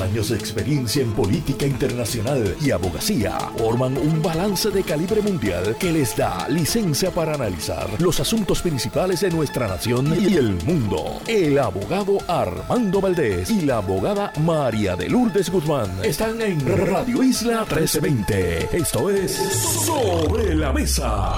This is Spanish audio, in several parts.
Años de experiencia en política internacional y abogacía forman un balance de calibre mundial que les da licencia para analizar los asuntos principales de nuestra nación y el mundo. El abogado Armando Valdés y la abogada María de Lourdes Guzmán están en Radio Isla 1320. Esto es Sobre la Mesa.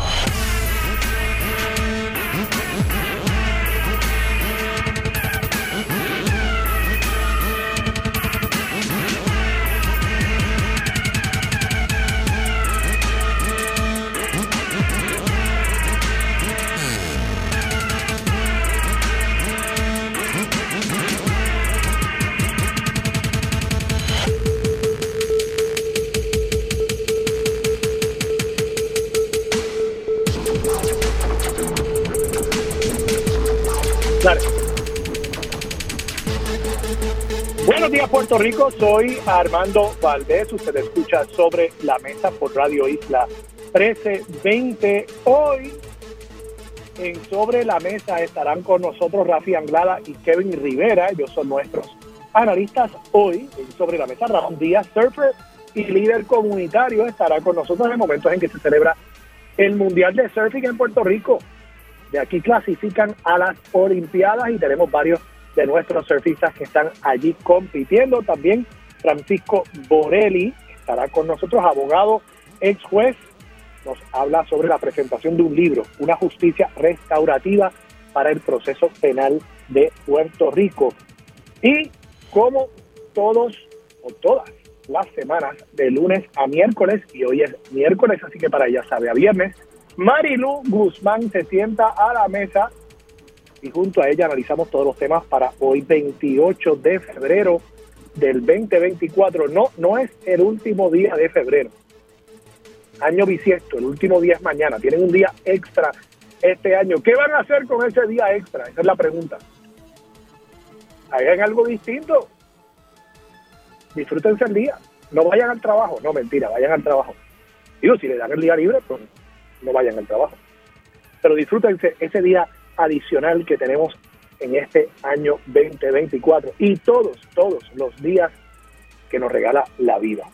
Puerto Rico, soy Armando Valdés, usted escucha sobre la mesa por Radio Isla 1320. Hoy en Sobre la Mesa estarán con nosotros Rafi Anglada y Kevin Rivera, ellos son nuestros analistas hoy en Sobre la Mesa. Ramón Díaz, surfer y líder comunitario, estará con nosotros en momentos en que se celebra el Mundial de Surfing en Puerto Rico. De aquí clasifican a las Olimpiadas y tenemos varios de nuestros surfistas que están allí compitiendo. También Francisco Borelli estará con nosotros, abogado, ex juez, nos habla sobre la presentación de un libro, Una justicia restaurativa para el proceso penal de Puerto Rico. Y como todos o todas las semanas, de lunes a miércoles, y hoy es miércoles, así que para ella sabe a viernes, Marilu Guzmán se sienta a la mesa y junto a ella analizamos todos los temas para hoy 28 de febrero del 2024. No, no es el último día de febrero. Año bisiesto, el último día es mañana. Tienen un día extra este año. ¿Qué van a hacer con ese día extra? Esa es la pregunta. Hagan algo distinto. Disfrútense el día. No vayan al trabajo. No, mentira, vayan al trabajo. Digo, si le dan el día libre, pues no vayan al trabajo. Pero disfrútense ese día adicional que tenemos en este año 2024 y todos, todos los días que nos regala la vida.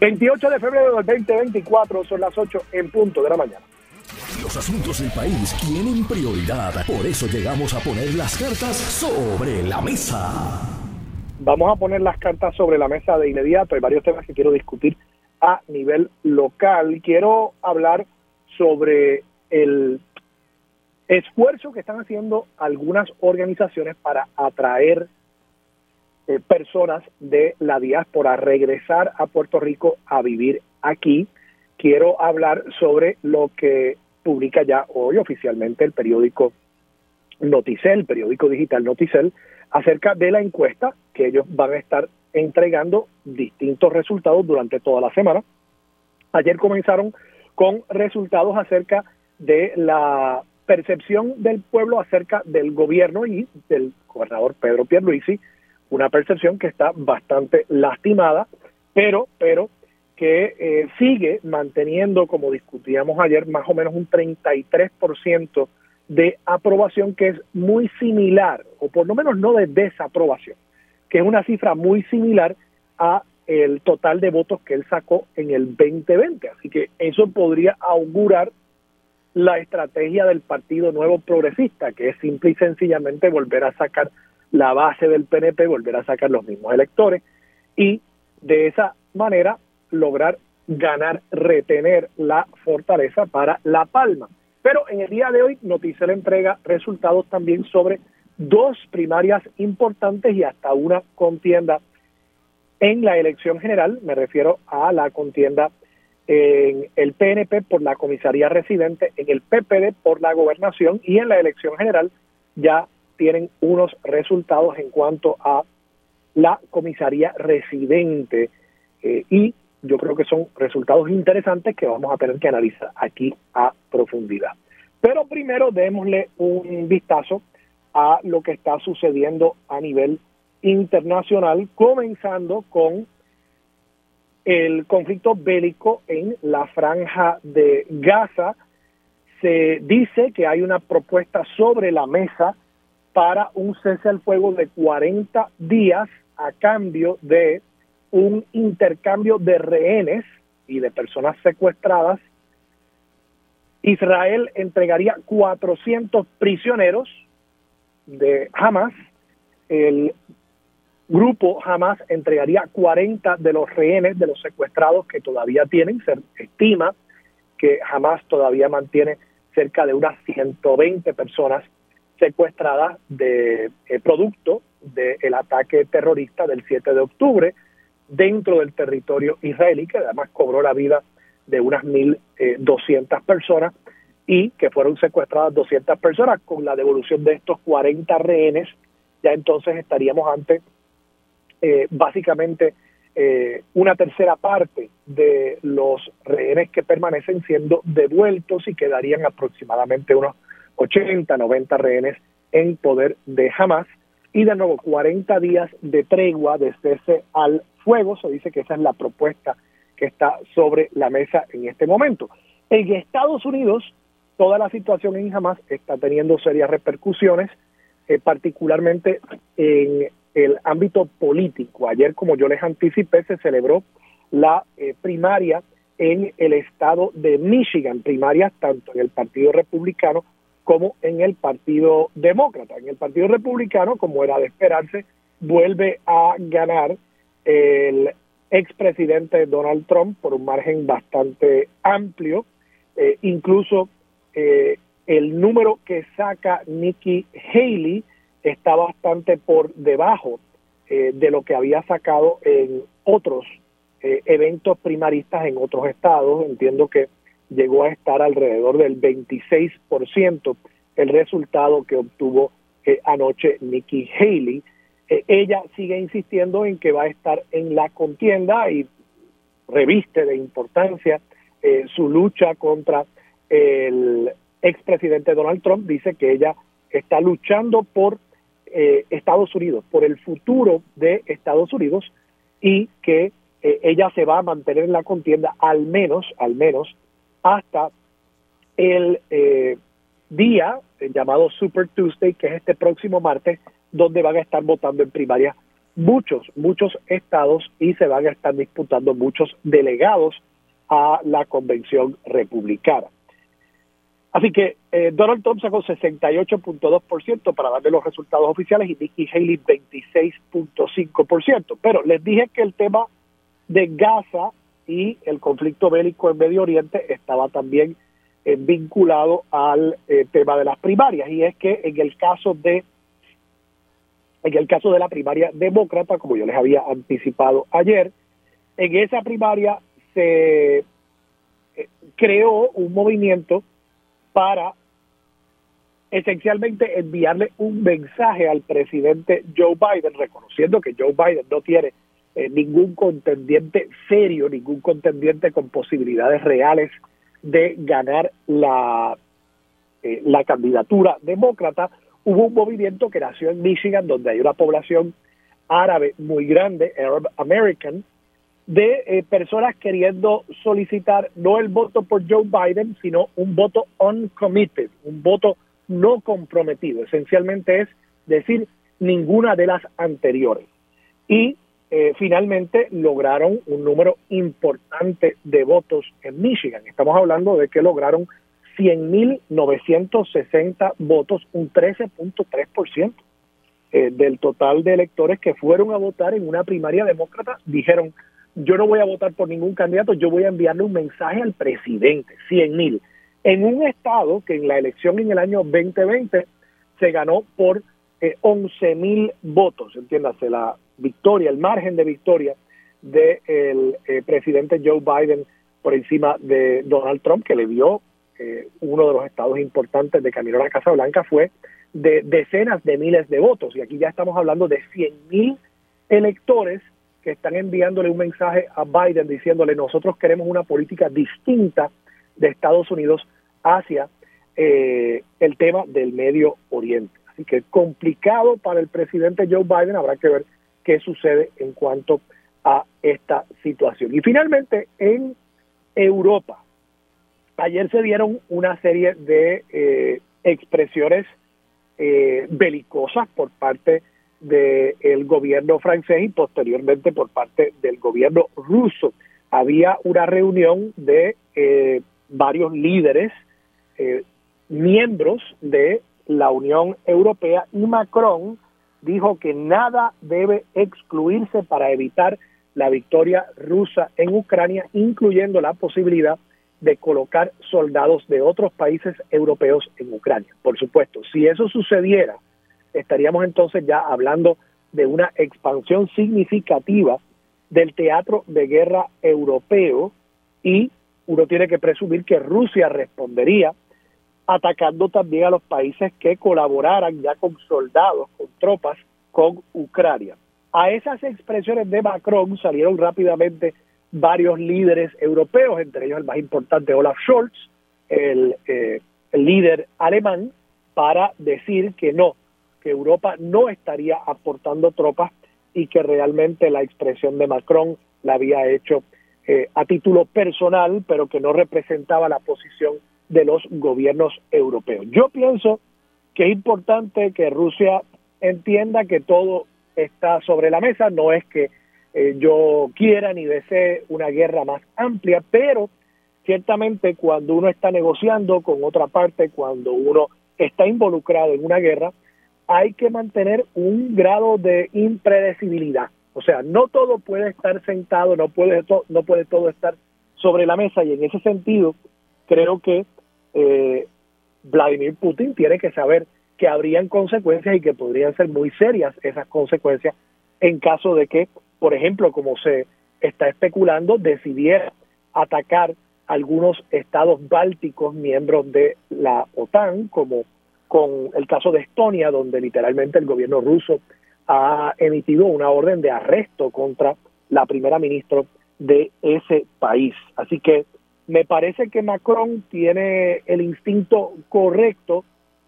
28 de febrero del 2024 son las 8 en punto de la mañana. Los asuntos del país tienen prioridad, por eso llegamos a poner las cartas sobre la mesa. Vamos a poner las cartas sobre la mesa de inmediato. Hay varios temas que quiero discutir a nivel local. Quiero hablar sobre el esfuerzo que están haciendo algunas organizaciones para atraer eh, personas de la diáspora a regresar a Puerto Rico a vivir aquí. Quiero hablar sobre lo que publica ya hoy oficialmente el periódico Noticel, el periódico digital Noticel, acerca de la encuesta que ellos van a estar entregando distintos resultados durante toda la semana. Ayer comenzaron con resultados acerca de la percepción del pueblo acerca del gobierno y del gobernador Pedro Pierluisi, una percepción que está bastante lastimada, pero, pero que eh, sigue manteniendo, como discutíamos ayer, más o menos un 33% de aprobación, que es muy similar, o por lo menos no de desaprobación, que es una cifra muy similar a el total de votos que él sacó en el 2020. Así que eso podría augurar la estrategia del Partido Nuevo Progresista, que es simple y sencillamente volver a sacar la base del PNP, volver a sacar los mismos electores y de esa manera lograr ganar, retener la fortaleza para La Palma. Pero en el día de hoy Noticel entrega resultados también sobre dos primarias importantes y hasta una contienda en la elección general, me refiero a la contienda en el PNP por la comisaría residente, en el PPD por la gobernación y en la elección general ya tienen unos resultados en cuanto a la comisaría residente eh, y yo creo que son resultados interesantes que vamos a tener que analizar aquí a profundidad. Pero primero démosle un vistazo a lo que está sucediendo a nivel internacional, comenzando con el conflicto bélico en la franja de Gaza. Se dice que hay una propuesta sobre la mesa para un cese al fuego de 40 días a cambio de un intercambio de rehenes y de personas secuestradas. Israel entregaría 400 prisioneros de Hamas. El grupo Hamas entregaría 40 de los rehenes de los secuestrados que todavía tienen. Se estima que Hamas todavía mantiene cerca de unas 120 personas secuestradas de eh, producto del ataque terrorista del 7 de octubre dentro del territorio israelí, que además cobró la vida de unas 1.200 eh, personas y que fueron secuestradas 200 personas con la devolución de estos 40 rehenes, ya entonces estaríamos ante eh, básicamente una tercera parte de los rehenes que permanecen siendo devueltos y quedarían aproximadamente unos 80, 90 rehenes en poder de Hamas y de nuevo 40 días de tregua de cese al fuego. Se dice que esa es la propuesta que está sobre la mesa en este momento. En Estados Unidos, toda la situación en Hamas está teniendo serias repercusiones, eh, particularmente en el ámbito político. Ayer, como yo les anticipé, se celebró la eh, primaria en el estado de Michigan, primarias tanto en el Partido Republicano como en el Partido Demócrata. En el Partido Republicano, como era de esperarse, vuelve a ganar el expresidente Donald Trump por un margen bastante amplio. Eh, incluso eh, el número que saca Nikki Haley está bastante por debajo eh, de lo que había sacado en otros eventos primaristas en otros estados. Entiendo que llegó a estar alrededor del 26% el resultado que obtuvo eh, anoche Nikki Haley. Eh, ella sigue insistiendo en que va a estar en la contienda y reviste de importancia eh, su lucha contra el expresidente Donald Trump. Dice que ella está luchando por Estados Unidos, por el futuro de Estados Unidos y que ella se va a mantener en la contienda al menos, al menos hasta el eh, día llamado Super Tuesday, que es este próximo martes, donde van a estar votando en primaria muchos, muchos estados y se van a estar disputando muchos delegados a la convención republicana. Así que eh, Donald Trump sacó 68.2% para darle los resultados oficiales y Nikki Haley 26.5%. Pero les dije que el tema de Gaza y el conflicto bélico en Medio Oriente estaba también eh, vinculado al eh, tema de las primarias y es que en el caso de en el caso de la primaria demócrata, como yo les había anticipado ayer, en esa primaria se eh, creó un movimiento para esencialmente enviarle un mensaje al presidente Joe Biden, reconociendo que Joe Biden no tiene eh, ningún contendiente serio, ningún contendiente con posibilidades reales de ganar la, eh, la candidatura demócrata. Hubo un movimiento que nació en Michigan, donde hay una población árabe muy grande, Arab American, de eh, personas queriendo solicitar no el voto por Joe Biden, sino un voto uncommitted, un voto no comprometido. Esencialmente es decir, ninguna de las anteriores. Y eh, finalmente lograron un número importante de votos en Michigan. Estamos hablando de que lograron 100.960 votos, un 13.3% eh, del total de electores que fueron a votar en una primaria demócrata. Dijeron, yo no voy a votar por ningún candidato, yo voy a enviarle un mensaje al presidente, 100.000. En un estado que en la elección en el año 2020 se ganó por eh, 11.000 votos, entiéndase, la victoria, el margen de victoria del eh, presidente Joe Biden por encima de Donald Trump, que le dio eh, uno de los estados importantes de camino a la Casa Blanca, fue de decenas de miles de votos. Y aquí ya estamos hablando de 100 mil electores que están enviándole un mensaje a Biden diciéndole nosotros queremos una política distinta de Estados Unidos hacia eh, el tema del Medio Oriente. Así que complicado para el presidente Joe Biden, habrá que ver qué sucede en cuanto a esta situación. Y finalmente, en Europa, ayer se dieron una serie de eh, expresiones eh, belicosas por parte del gobierno francés y posteriormente por parte del gobierno ruso. Había una reunión de eh, varios líderes, eh, miembros de la Unión Europea y Macron dijo que nada debe excluirse para evitar la victoria rusa en Ucrania, incluyendo la posibilidad de colocar soldados de otros países europeos en Ucrania. Por supuesto, si eso sucediera, estaríamos entonces ya hablando de una expansión significativa del teatro de guerra europeo y uno tiene que presumir que Rusia respondería atacando también a los países que colaboraran ya con soldados, con tropas, con Ucrania. A esas expresiones de Macron salieron rápidamente varios líderes europeos, entre ellos el más importante Olaf Scholz, el, eh, el líder alemán, para decir que no, que Europa no estaría aportando tropas y que realmente la expresión de Macron la había hecho eh, a título personal, pero que no representaba la posición de los gobiernos europeos. Yo pienso que es importante que Rusia entienda que todo está sobre la mesa, no es que eh, yo quiera ni desee una guerra más amplia, pero ciertamente cuando uno está negociando con otra parte, cuando uno está involucrado en una guerra, hay que mantener un grado de impredecibilidad. O sea, no todo puede estar sentado, no puede, todo estar sobre la mesa y en ese sentido creo que eh, Vladimir Putin tiene que saber que habrían consecuencias y que podrían ser muy serias esas consecuencias en caso de que, por ejemplo, como se está especulando, decidiera atacar algunos estados bálticos miembros de la OTAN, como con el caso de Estonia, donde literalmente el gobierno ruso ha emitido una orden de arresto contra la primera ministra de ese país. Así que me parece que Macron tiene el instinto correcto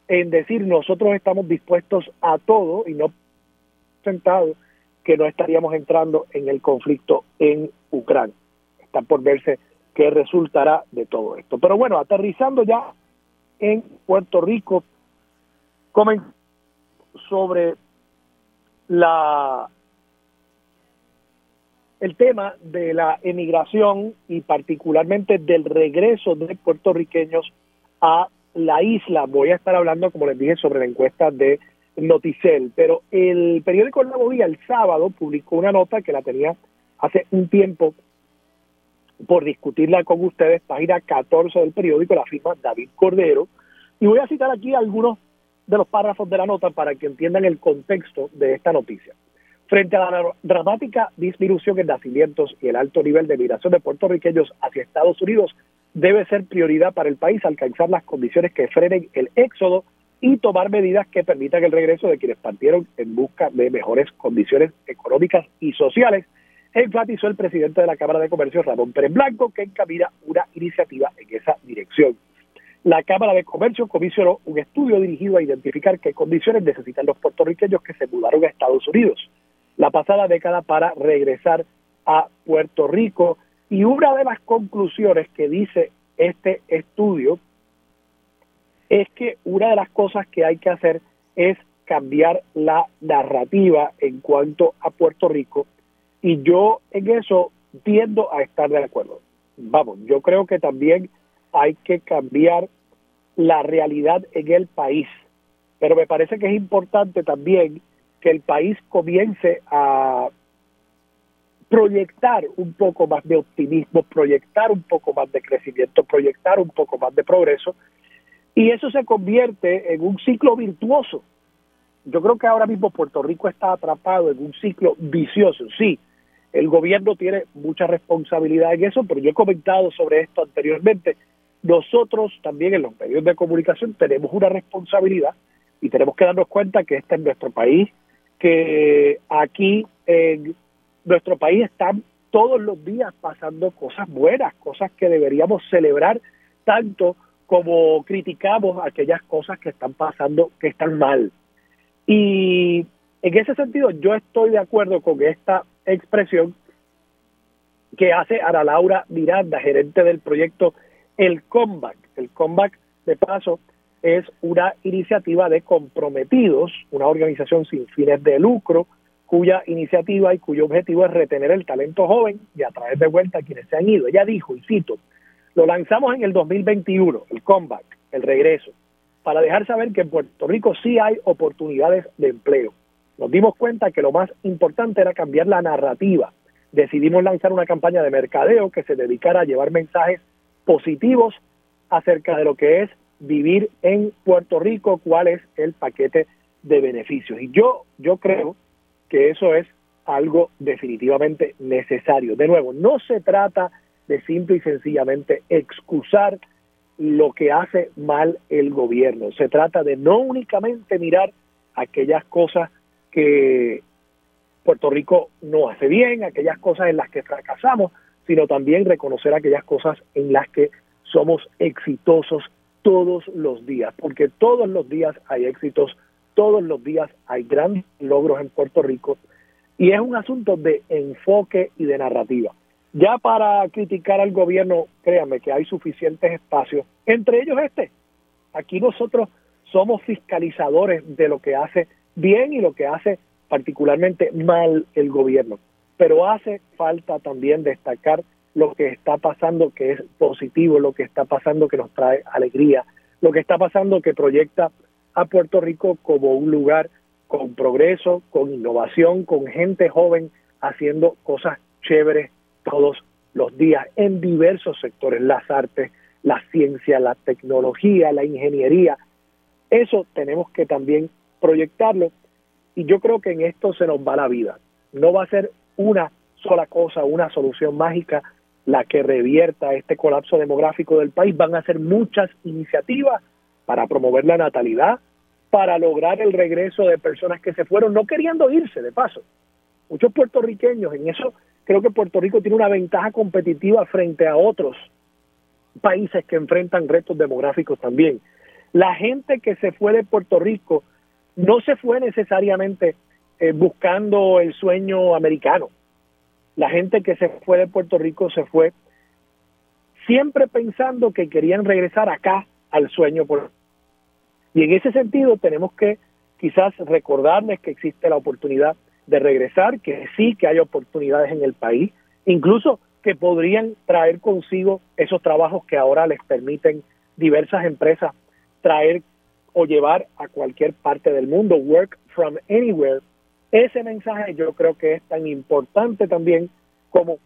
en decir nosotros estamos dispuestos a todo y no sentado que no estaríamos entrando en el conflicto en Ucrania. Está por verse qué resultará de todo esto. Pero bueno, aterrizando ya en Puerto Rico, comen sobre la el tema de la emigración y particularmente del regreso de puertorriqueños a la isla. Voy a estar hablando, como les dije, sobre la encuesta de Noticel, pero el periódico Nuevo Día el sábado publicó una nota que la tenía hace un tiempo por discutirla con ustedes, página 14 del periódico, la firma David Cordero, y voy a citar aquí algunos de los párrafos de la nota para que entiendan el contexto de esta noticia. Frente a la dramática disminución en nacimientos y el alto nivel de migración de puertorriqueños hacia Estados Unidos, debe ser prioridad para el país alcanzar las condiciones que frenen el éxodo y tomar medidas que permitan el regreso de quienes partieron en busca de mejores condiciones económicas y sociales, enfatizó el presidente de la Cámara de Comercio, Ramón Pérez Blanco, que encamina una iniciativa en esa dirección. La Cámara de Comercio comisionó un estudio dirigido a identificar qué condiciones necesitan los puertorriqueños que se mudaron a Estados Unidos la pasada década para regresar a Puerto Rico. Y una de las conclusiones que dice este estudio es que una de las cosas que hay que hacer es cambiar la narrativa en cuanto a Puerto Rico y yo en eso tiendo a estar de acuerdo. Vamos, yo creo que también hay que cambiar la realidad en el país, pero me parece que es importante también que el país comience a proyectar un poco más de optimismo, proyectar un poco más de crecimiento, proyectar un poco más de progreso, y eso se convierte en un ciclo virtuoso. Yo creo que ahora mismo Puerto Rico está atrapado en un ciclo vicioso. Sí, el gobierno tiene mucha responsabilidad en eso, pero yo he comentado sobre esto anteriormente. Nosotros también en los medios de comunicación tenemos una responsabilidad y tenemos que darnos cuenta que este es nuestro país, que aquí en nuestro país están todos los días pasando cosas buenas, cosas que deberíamos celebrar tanto como criticamos aquellas cosas que están pasando que están mal. Y en ese sentido yo estoy de acuerdo con esta expresión que hace Ana Laura Miranda, gerente del proyecto El Comeback. El Comeback, de paso, es una iniciativa de comprometidos, una organización sin fines de lucro, cuya iniciativa y cuyo objetivo es retener el talento joven y a través de vuelta a quienes se han ido. Ella dijo, y cito, lo lanzamos en el 2021, el comeback, el regreso, para dejar saber que en Puerto Rico sí hay oportunidades de empleo. Nos dimos cuenta que lo más importante era cambiar la narrativa. Decidimos lanzar una campaña de mercadeo que se dedicara a llevar mensajes positivos acerca de lo que es vivir en Puerto Rico, cuál es el paquete de beneficios. Y yo, yo creo que eso es algo definitivamente necesario. De nuevo, no se trata de simple y sencillamente excusar lo que hace mal el gobierno. Se trata de no únicamente mirar aquellas cosas que Puerto Rico no hace bien, aquellas cosas en las que fracasamos, sino también reconocer aquellas cosas en las que somos exitosos todos los días, porque todos los días hay éxitos, todos los días hay grandes logros en Puerto Rico y es un asunto de enfoque y de narrativa. Ya para criticar al gobierno, créanme que hay suficientes espacios, entre ellos este. Aquí nosotros somos fiscalizadores de lo que hace bien y lo que hace particularmente mal el gobierno. Pero hace falta también destacar lo que está pasando que es positivo, lo que está pasando que nos trae alegría, lo que está pasando que proyecta a Puerto Rico como un lugar con progreso, con innovación, con gente joven haciendo cosas chéveres todos los días en diversos sectores, las artes, la ciencia, la tecnología, la ingeniería. Eso tenemos que también proyectarlo y yo creo que en esto se nos va la vida. No va a ser una sola cosa, una solución mágica la que revierta este colapso demográfico del país. Van a ser muchas iniciativas para promover la natalidad, para lograr el regreso de personas que se fueron no queriendo irse, de paso. Muchos puertorriqueños, en eso creo que Puerto Rico tiene una ventaja competitiva frente a otros países que enfrentan retos demográficos también. La gente que se fue de Puerto Rico no se fue necesariamente eh, buscando el sueño americano la gente que se fue de Puerto Rico se fue siempre pensando que querían regresar acá al sueño. Por... Y en ese sentido tenemos que quizás recordarles que existe la oportunidad de regresar, que sí que hay oportunidades en el país, incluso que podrían traer consigo esos trabajos que ahora les permiten diversas empresas traer o llevar a cualquier parte del mundo, work from anywhere, ese mensaje yo creo que es tan importante también como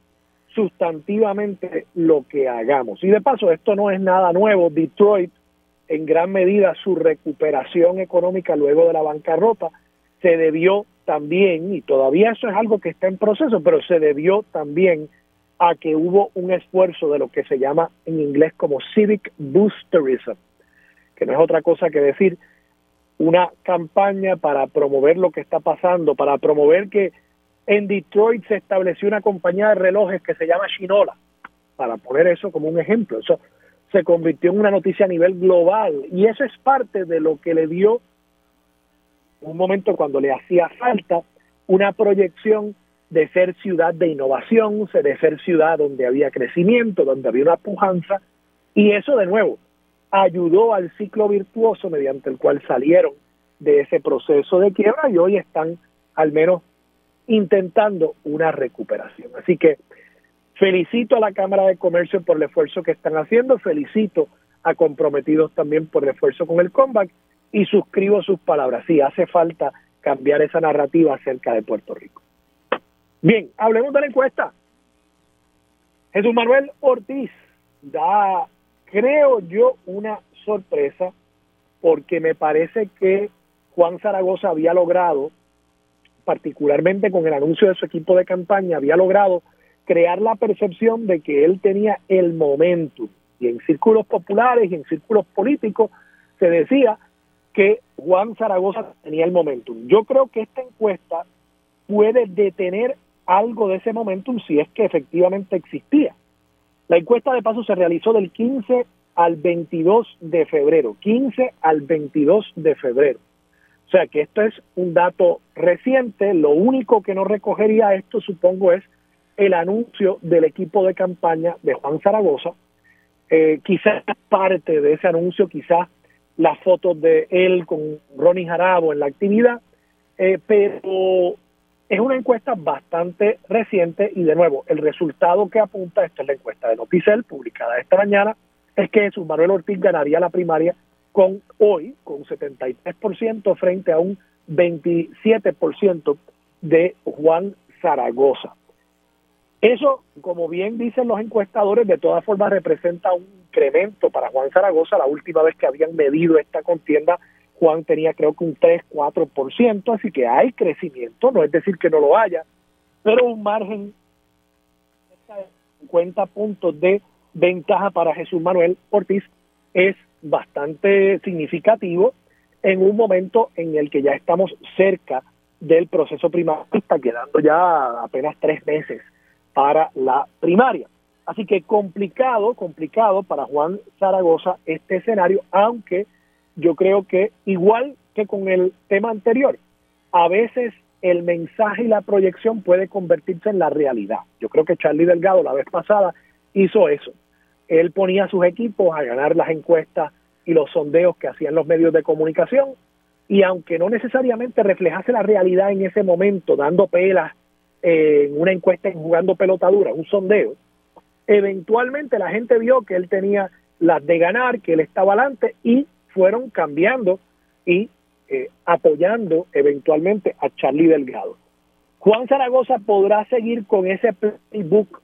sustantivamente lo que hagamos. Y de paso, esto no es nada nuevo. Detroit, en gran medida, su recuperación económica luego de la bancarrota se debió también, y todavía eso es algo que está en proceso, pero se debió también a que hubo un esfuerzo de lo que se llama en inglés como civic boosterism, que no es otra cosa que decir una campaña para promover lo que está pasando, para promover que en Detroit se estableció una compañía de relojes que se llama Shinola, para poner eso como un ejemplo. Eso se convirtió en una noticia a nivel global y eso es parte de lo que le dio un momento cuando le hacía falta una proyección de ser ciudad de innovación, de ser ciudad donde había crecimiento, donde había una pujanza, y eso de nuevo ayudó al ciclo virtuoso mediante el cual salieron de ese proceso de quiebra y hoy están al menos intentando una recuperación. Así que felicito a la Cámara de Comercio por el esfuerzo que están haciendo, felicito a comprometidos también por el esfuerzo con el comeback y suscribo sus palabras. Sí, hace falta cambiar esa narrativa acerca de Puerto Rico. Bien, hablemos de la encuesta. Jesús Manuel Ortiz da creo yo, una sorpresa porque me parece que Juan Zaragoza había logrado, particularmente con el anuncio de su equipo de campaña, había logrado crear la percepción de que él tenía el momento. Y en círculos populares y en círculos políticos se decía que Juan Zaragoza tenía el momentum. Yo creo que esta encuesta puede detener algo de ese momentum si es que efectivamente existía. La encuesta de paso se realizó del 15 al 22 de febrero, 15 al 22 de febrero. O sea que esto es un dato reciente, lo único que no recogería esto supongo es el anuncio del equipo de campaña de Juan Zaragoza, eh, quizás parte de ese anuncio, quizás las fotos de él con Ronnie Jarabo en la actividad, eh, pero es una encuesta bastante reciente y de nuevo, el resultado que apunta, esta es la encuesta de Noticel publicada esta mañana, es que Jesús Manuel Ortiz ganaría la primaria con hoy, con 73% frente a un 27% de Juan Zaragoza. Eso, como bien dicen los encuestadores, de todas formas representa un incremento para Juan Zaragoza. La última vez que habían medido esta contienda, Juan tenía creo que un 3, 4%, así que hay crecimiento, no es decir que no lo haya, pero un margen de 50 puntos de ventaja para Jesús Manuel Ortiz es bastante significativo en un momento en el que ya estamos cerca del proceso primario, está quedando ya apenas tres meses para la primaria. Así que complicado, complicado para Juan Zaragoza este escenario, aunque yo creo que igual que con el tema anterior, a veces el mensaje y la proyección puede convertirse en la realidad. Yo creo que Charlie Delgado la vez pasada hizo eso. Él ponía a sus equipos a ganar las encuestas y los sondeos que hacían los medios de comunicación y aunque no necesariamente reflejase la realidad en ese momento, dando pelas en una encuesta en jugando pelotadura, un sondeo, eventualmente la gente vio que él tenía las de ganar, que él estaba adelante y fueron cambiando y eh, apoyando eventualmente a Charlie Delgado. Juan Zaragoza podrá seguir con ese playbook,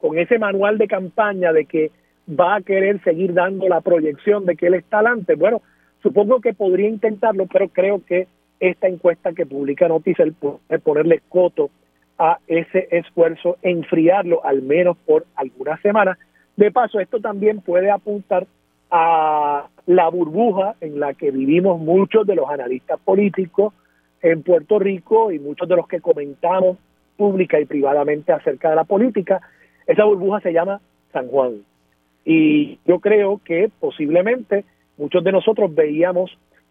con ese manual de campaña de que va a querer seguir dando la proyección de que él está adelante. Bueno, supongo que podría intentarlo, pero creo que esta encuesta que publica Noticiel puede ponerle coto a ese esfuerzo, enfriarlo al menos por algunas semanas. De paso, esto también puede apuntar a la burbuja en la que vivimos muchos de los analistas políticos en Puerto Rico y muchos de los que comentamos pública y privadamente acerca de la política. Esa burbuja se llama San Juan. Y yo creo que posiblemente muchos de nosotros veíamos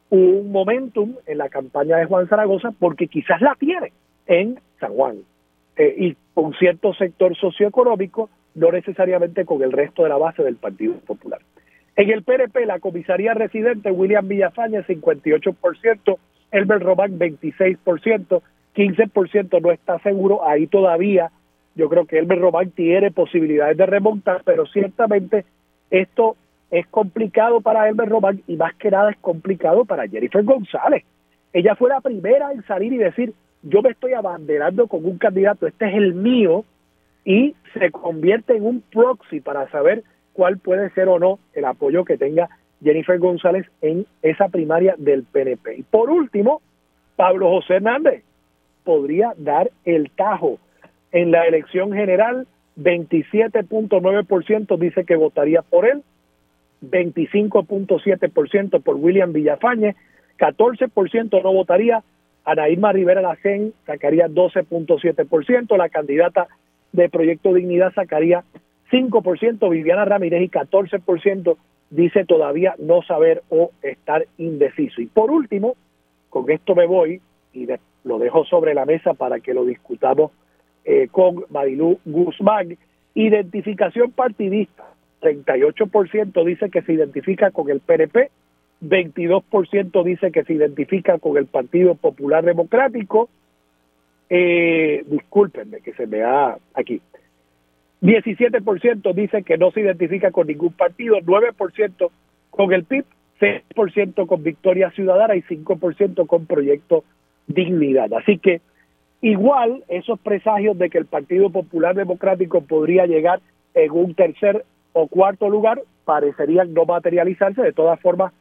un momentum en la campaña de Juan Zaragoza porque quizás la tiene en San Juan eh, y con cierto sector socioeconómico, no necesariamente con el resto de la base del Partido Popular. En el PNP, la comisaría residente William Villafaña, 58%, Elber Román, 26%, 15% no está seguro, ahí todavía. Yo creo que Elber Román tiene posibilidades de remontar, pero ciertamente esto es complicado para Elber Román y más que nada es complicado para Jennifer González. Ella fue la primera en salir y decir, yo me estoy abanderando con un candidato, este es el mío, y se convierte en un proxy para saber cuál puede ser o no el apoyo que tenga Jennifer González en esa primaria del PNP. Y por último, Pablo José Hernández podría dar el tajo en la elección general, 27.9% dice que votaría por él, 25.7% por William Villafañe, 14% no votaría, Ana Irma Rivera Lacén sacaría 12.7%, la candidata de Proyecto Dignidad sacaría 5%, Viviana Ramírez y 14% dice todavía no saber o estar indeciso. Y por último, con esto me voy y lo dejo sobre la mesa para que lo discutamos eh, con Marilú Guzmán. Identificación partidista. 38% dice que se identifica con el PNP, 22% dice que se identifica con el Partido Popular Democrático. Eh, discúlpenme que se me da aquí. 17% dice que no se identifica con ningún partido, 9% con el PIB, 6% con Victoria Ciudadana y 5% con Proyecto Dignidad. Así que igual esos presagios de que el Partido Popular Democrático podría llegar en un tercer o cuarto lugar parecerían no materializarse. De todas formas,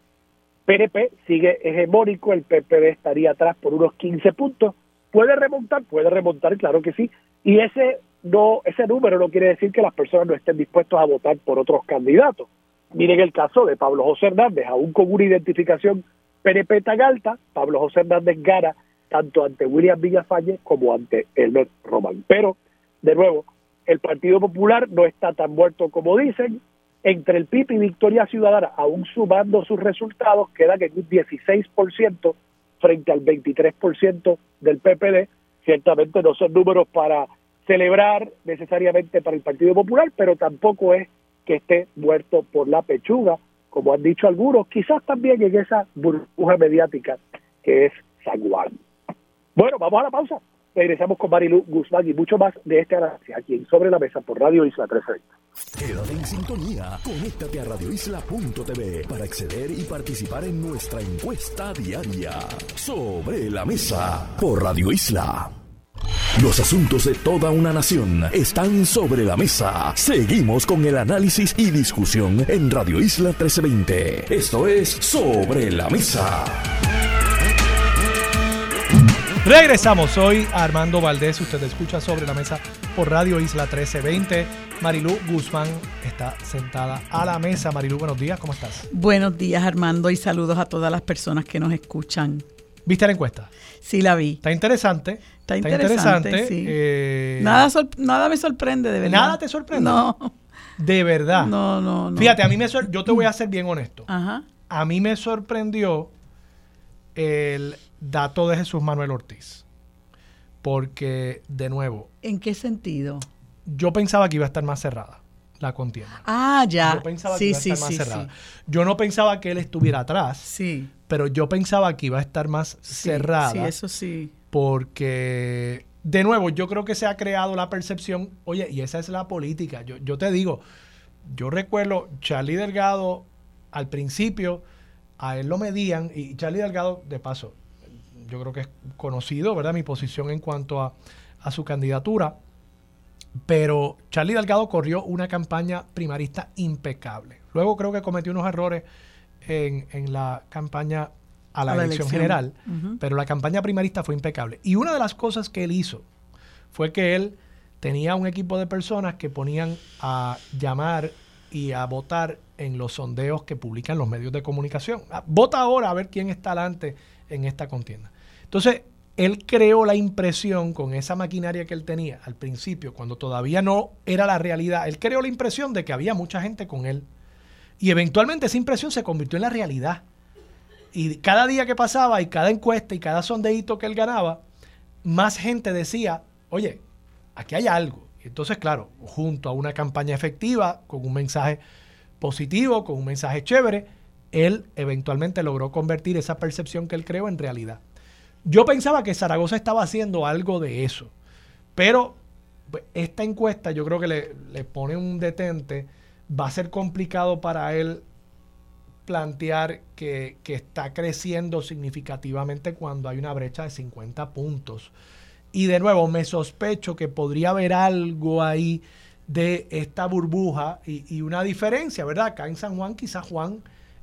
PNP sigue hegemónico, el PPD estaría atrás por unos 15 puntos. ¿Puede remontar? Puede remontar, claro que sí. Y ese no ese número no quiere decir que las personas no estén dispuestos a votar por otros candidatos. Miren el caso de Pablo José Hernández, aún con una identificación PNP alta, Pablo José Hernández gana tanto ante William Villafañe como ante Elmer Román. Pero, de nuevo, el Partido Popular no está tan muerto como dicen. Entre el PIB y Victoria Ciudadana, aún sumando sus resultados, quedan en un 16% frente al 23% del PPD. Ciertamente no son números para celebrar necesariamente para el Partido Popular, pero tampoco es que esté muerto por la pechuga. como han dicho algunos, quizás también en esa burbuja mediática que es San Juan. Bueno, vamos a la pausa. Regresamos con Marilu Guzmán y mucho más de este análisis aquí en Sobre la Mesa por Radio Isla 1320. Quédate en sintonía. Conéctate a radioisla.tv para acceder y participar en nuestra encuesta diaria. Sobre la Mesa por Radio Isla. Los asuntos de toda una nación están sobre la mesa. Seguimos con el análisis y discusión en Radio Isla 1320. Esto es Sobre la Mesa. Regresamos, hoy Armando Valdés, usted escucha sobre la mesa por Radio Isla 1320. Marilú Guzmán está sentada a la mesa. Marilú, buenos días, ¿cómo estás? Buenos días Armando y saludos a todas las personas que nos escuchan. ¿Viste la encuesta? Sí, la vi. Está interesante. Está interesante. sí. Eh, nada, nada me sorprende, de verdad. ¿Nada te sorprende? No. De verdad. No, no, no. Fíjate, a mí me yo te voy a ser bien honesto. Ajá. A mí me sorprendió el dato de Jesús Manuel Ortiz. Porque, de nuevo, ¿En qué sentido? yo pensaba que iba a estar más cerrada la contienda. Ah, ya. Yo pensaba que sí, iba a sí, estar más sí, cerrada. sí. Yo no pensaba que él estuviera atrás, Sí. pero yo pensaba que iba a estar más sí, cerrada. Sí, eso sí. Porque, de nuevo, yo creo que se ha creado la percepción, oye, y esa es la política. Yo, te digo, yo recuerdo Charlie Delgado al principio, a él lo medían, y Charlie Delgado, de paso, yo creo que es conocido, ¿verdad? Mi posición en cuanto a, a su candidatura, pero Charlie Delgado corrió una campaña primarista impecable. Luego creo que cometió unos errores en, en la campaña a la, A la elección, elección. general, pero la campaña primarista fue impecable. Y una de las cosas que él hizo fue que él tenía un equipo de personas que ponían a llamar y a votar en los sondeos que publican los medios de comunicación. Ah, Vota ahora a ver quién está adelante en esta contienda. Entonces, él creó la impresión con esa maquinaria que él tenía al principio, cuando todavía no era la realidad, él creó la impresión de que había mucha gente con él. Y eventualmente esa impresión se convirtió en la realidad. Y cada día que pasaba y cada encuesta y cada sondeíto que él ganaba, más gente decía, oye, aquí hay algo. Entonces, claro, junto a una campaña efectiva, con un mensaje positivo, con un mensaje chévere, él eventualmente logró convertir esa percepción que él creó en realidad. Yo pensaba que Zaragoza estaba haciendo algo de eso, pero pues, esta encuesta yo creo que le pone un detente, va a ser complicado para él plantear que, que está creciendo significativamente cuando hay una brecha de 50 puntos. Y de nuevo, me sospecho que podría haber algo ahí de esta burbuja y, y una diferencia, ¿verdad? Acá en San Juan, quizás Juan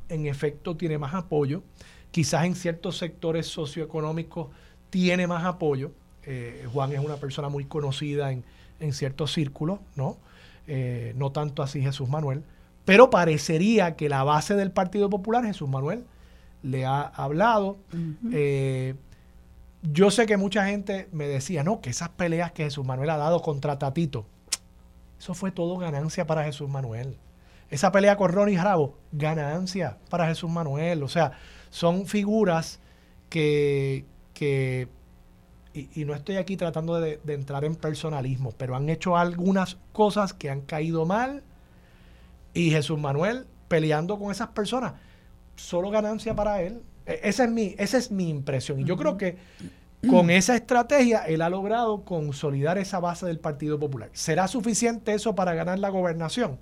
en efecto tiene más apoyo, quizás en ciertos sectores socioeconómicos tiene más apoyo. Eh, Juan es una persona muy conocida en, en ciertos círculos, ¿no? Eh, no tanto así Jesús Manuel, pero parecería que la base del Partido Popular, Jesús Manuel, le ha hablado. Eh, yo sé que mucha gente me decía, no, que esas peleas que Jesús Manuel ha dado contra Tatito, eso fue todo ganancia para Jesús Manuel. Esa pelea con Ronnie Jarabo, ganancia para Jesús Manuel. O sea, son figuras que, que y, y no estoy aquí tratando de, de entrar en personalismo, pero han hecho algunas cosas que han caído mal y Jesús Manuel peleando con esas personas, solo ganancia para él. E- Esa es mi, esa es mi impresión. Y yo creo que con esa estrategia él ha logrado consolidar esa base del Partido Popular. ¿Será suficiente eso para ganar la gobernación?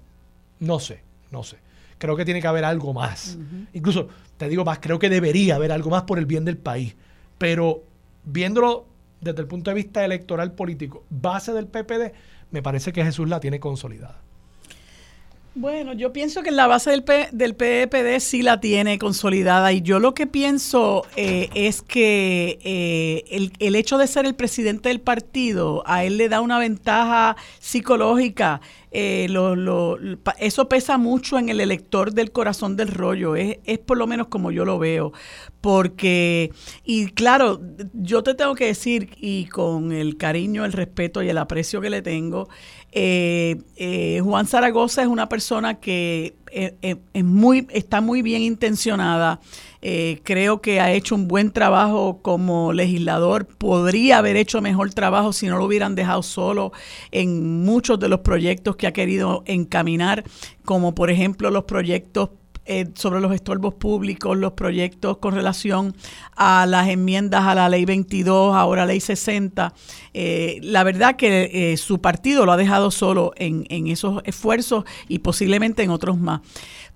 No sé, no sé. Creo que tiene que haber algo más. Incluso, te digo más, creo que debería haber algo más por el bien del país. Pero viéndolo desde el punto de vista electoral político, base del PPD, me parece que Jesús la tiene consolidada. Bueno, yo pienso que la base del, P- del PPD sí la tiene consolidada y yo lo que pienso eh, es que eh, el, el hecho de ser el presidente del partido a él le da una ventaja psicológica. eh, eso pesa mucho en el elector del corazón del rollo, es, es por lo menos como yo lo veo. Porque, y claro, yo te tengo que decir, y con el cariño, el respeto y el aprecio que le tengo, eh, eh, Juan Zaragoza es una persona que eh, es muy, está muy bien intencionada. Creo que ha hecho un buen trabajo como legislador. Podría haber hecho mejor trabajo si no lo hubieran dejado solo en muchos de los proyectos que ha querido encaminar, como por ejemplo los proyectos eh, sobre los estorbos públicos, los proyectos con relación a las enmiendas a la ley 22, ahora ley 60. Eh, la verdad que eh, su partido lo ha dejado solo en, esos esfuerzos y posiblemente en otros más.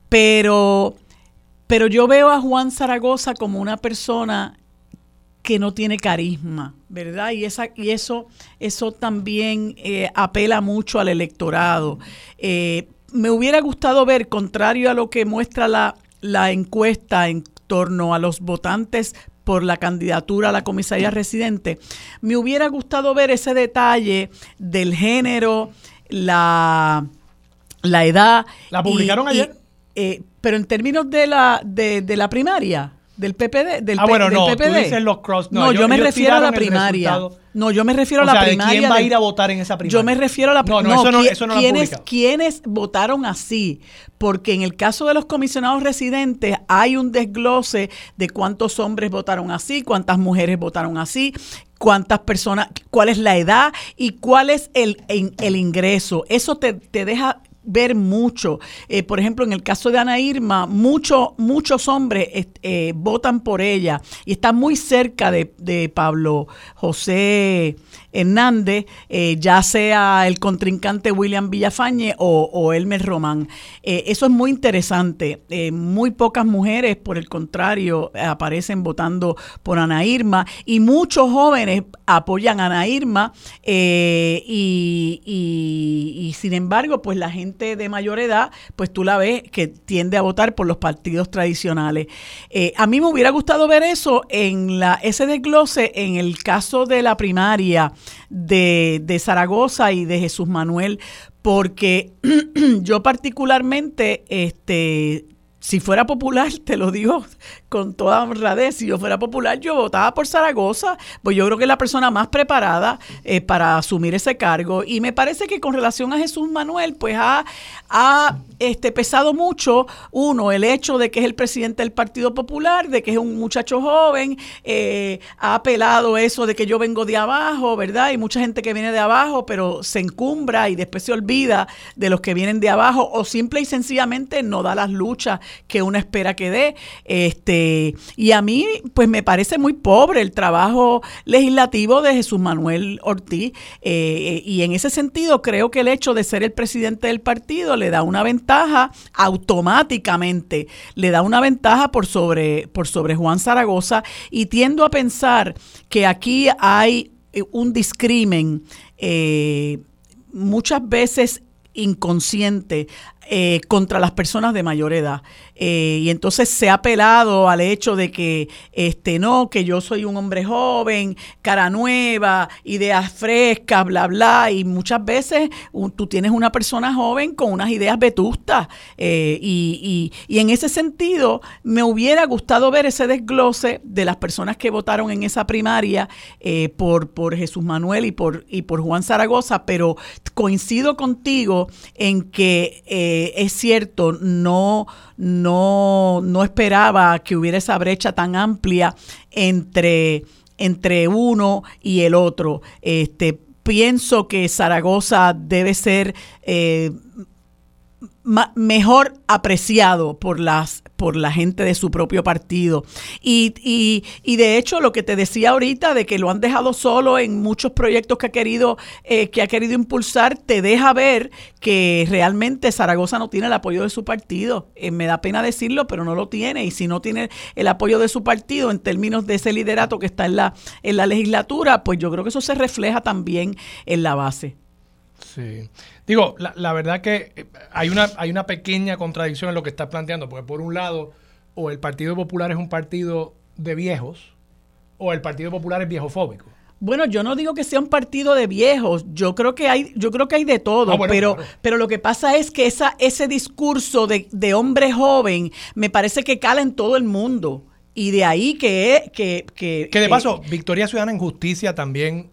Pero, pero yo veo a Juan Zaragoza como una persona que no tiene carisma, ¿verdad? Y, esa, y eso, eso también apela mucho al electorado me hubiera gustado ver, contrario a lo que muestra la, la encuesta en torno a los votantes por la candidatura a la comisaría residente, me hubiera gustado ver ese detalle del género, la, la edad. ¿La publicaron ayer? Eh, pero en términos de la, de, de la primaria del PPD, del, ah, bueno, del no, PPD. los cross. No, yo me refiero a la primaria. No, yo me refiero a la primaria. ¿Quién va a ir a votar en esa primaria? Yo me refiero a la primaria. No, no, eso no, eso no ¿quiénes, ¿Quiénes votaron así? Porque en el caso de los comisionados residentes hay un desglose de cuántos hombres votaron así, cuántas mujeres votaron así, cuántas personas, cuál es la edad y cuál es el, el ingreso. Eso te, te deja ver mucho. Eh, por ejemplo, en el caso de Ana Irma, mucho, muchos hombres eh, votan por ella y está muy cerca de, de Pablo José Hernández, eh, ya sea el contrincante William Villafañe o, Elmer Román. Eh, eso es muy interesante. Eh, muy pocas mujeres, por el contrario, aparecen votando por Ana Irma y muchos jóvenes apoyan a Ana Irma y, sin embargo, pues la gente de mayor edad, pues tú la ves que tiende a votar por los partidos tradicionales. a mí me hubiera gustado ver eso en la ese desglose en el caso de la primaria de, de Zaragoza y de Jesús Manuel, porque yo particularmente este, si fuera popular, te lo digo con toda honradez, si yo fuera popular, yo votaba por Zaragoza, pues yo creo que es la persona más preparada eh, para asumir ese cargo. Y me parece que con relación a Jesús Manuel, pues ha, ha este, pesado mucho, uno, el hecho de que es el presidente del Partido Popular, de que es un muchacho joven, eh, ha apelado eso de que yo vengo de abajo, ¿verdad? Hay mucha gente que viene de abajo, pero se encumbra y después se olvida de los que vienen de abajo o simple y sencillamente no da las luchas que uno espera que dé. Este, y a mí, pues me parece muy pobre el trabajo legislativo de Jesús Manuel Ortiz. Eh, y en ese sentido, creo que el hecho de ser el presidente del partido le da una ventaja automáticamente, le da una ventaja por sobre, por sobre Juan Zaragoza. Y tiendo a pensar que aquí hay eh, un discrimen. Eh, muchas veces inconsciente eh, contra las personas de mayor edad. Eh, y entonces se ha apelado al hecho de que este no, que yo soy un hombre joven, cara nueva, ideas frescas, bla, bla. Y muchas veces tú tienes una persona joven con unas ideas vetustas. Eh, y, y, en ese sentido, me hubiera gustado ver ese desglose de las personas que votaron en esa primaria por, por Jesús Manuel y por, y por Juan Zaragoza, pero coincido contigo en que es cierto, no, no, no esperaba que hubiera esa brecha tan amplia entre, entre uno y el otro. Este, pienso que Zaragoza debe ser eh, mejor apreciado por las por la gente de su propio partido. Y, y, y, de hecho lo que te decía ahorita de que lo han dejado solo en muchos proyectos que ha querido eh, que ha querido impulsar te deja ver que realmente Zaragoza no tiene el apoyo de su partido. Eh, me da pena decirlo pero no lo tiene. Y si no tiene el apoyo de su partido en términos de ese liderato que está en la en la legislatura pues yo creo que eso se refleja también en la base sí Digo, la, verdad que eh, hay una, hay una pequeña contradicción en lo que estás planteando, porque por un lado, o el Partido Popular es un partido de viejos, o el Partido Popular es viejofóbico. Bueno, yo no digo que sea un partido de viejos, yo creo que hay, yo creo que hay de todo, ah, pero, pero lo que pasa es que esa, ese discurso de, de, hombre joven me parece que cala en todo el mundo. Y de ahí que... Que, que, que de paso, Victoria Ciudadana en Justicia también,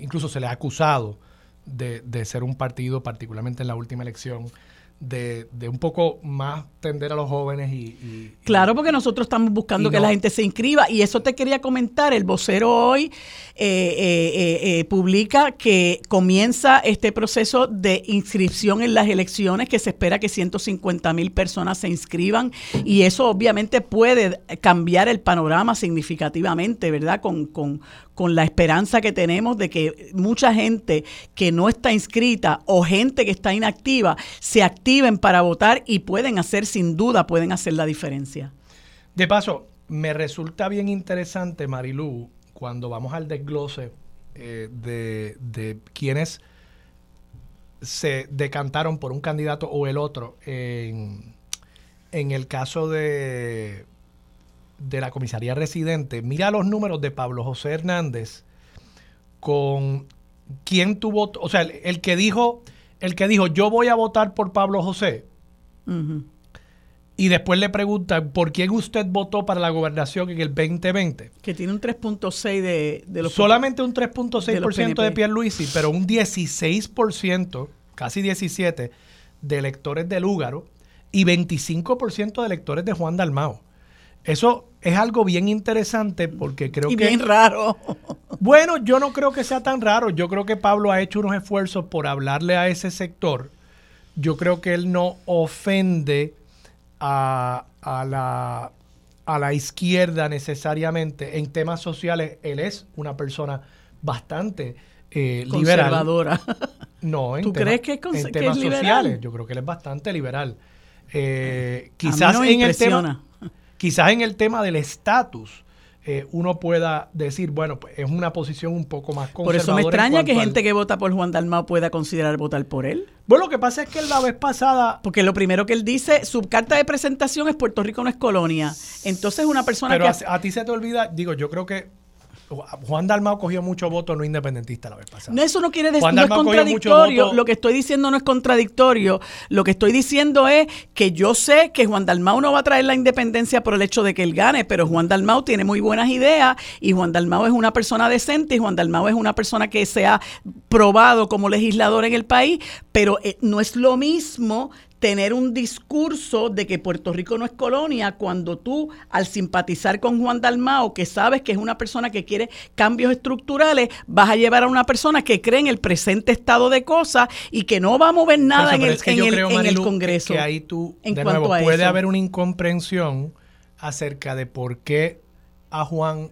incluso se le ha acusado de, ser un partido, particularmente en la última elección, de, de un poco más tender a los jóvenes y... claro, porque nosotros estamos buscando que la gente se inscriba y eso te quería comentar. El vocero hoy eh, eh, eh, publica que comienza este proceso de inscripción en las elecciones, que se espera que 150 mil personas se inscriban y eso obviamente puede cambiar el panorama significativamente, ¿verdad? Con, con, con la esperanza que tenemos de que mucha gente que no está inscrita o gente que está inactiva se activen para votar y pueden hacer, sin duda, pueden hacer la diferencia. De paso, me resulta bien interesante, Marilú, cuando vamos al desglose eh, de, de quienes se decantaron por un candidato o el otro en, en el caso de de la comisaría residente, mira los números de Pablo José Hernández con quién tuvo, o sea, el, que dijo, el que dijo, yo voy a votar por Pablo José. Y después le preguntan, ¿por quién usted votó para la gobernación en el 2020? Que tiene un 3.6 de, de los... Solamente un 3.6% de, de Pierluisi, pero un 16%, casi 17%, de electores de Lúgaro y 25% de electores de Juan Dalmao. Eso es algo bien interesante porque creo y que... bien raro. Bueno, yo no creo que sea tan raro. Yo creo que Pablo ha hecho unos esfuerzos por hablarle a ese sector. Yo creo que él no ofende a, la, a la izquierda necesariamente en temas sociales. Él es una persona bastante eh, Conservadora. No, en ¿Tú crees que es, en temas sociales. Yo creo que él es bastante liberal. Eh, quizás en el tema quizás en el tema del estatus eh, uno pueda decir, bueno, pues es una posición un poco más conservadora. Por eso me extraña que gente que vota por Juan Dalmao pueda considerar votar por él. Bueno, lo que pasa es que la vez pasada... Porque lo primero que él dice, su carta de presentación es Puerto Rico no es colonia. Entonces una persona que... Pero a ti se te olvida, digo, yo creo que Juan Dalmao cogió mucho voto no independentista la vez pasada. No, eso no quiere decir, no es contradictorio. Lo que estoy diciendo no es contradictorio. Lo que estoy diciendo es que yo sé que Juan Dalmao no va a traer la independencia por el hecho de que él gane, pero Juan Dalmao tiene muy buenas ideas y Juan Dalmao es una persona decente y Juan Dalmao es una persona que se ha probado como legislador en el país, pero eh, no es lo mismo tener un discurso de que Puerto Rico no es colonia cuando tú, al simpatizar con Juan Dalmao, que sabes que es una persona que quiere cambios estructurales, vas a llevar a una persona que cree en el presente estado de cosas y que no va a mover nada en, el, Congreso. Que ahí tú, de nuevo, puede haber una incomprensión acerca de por qué a Juan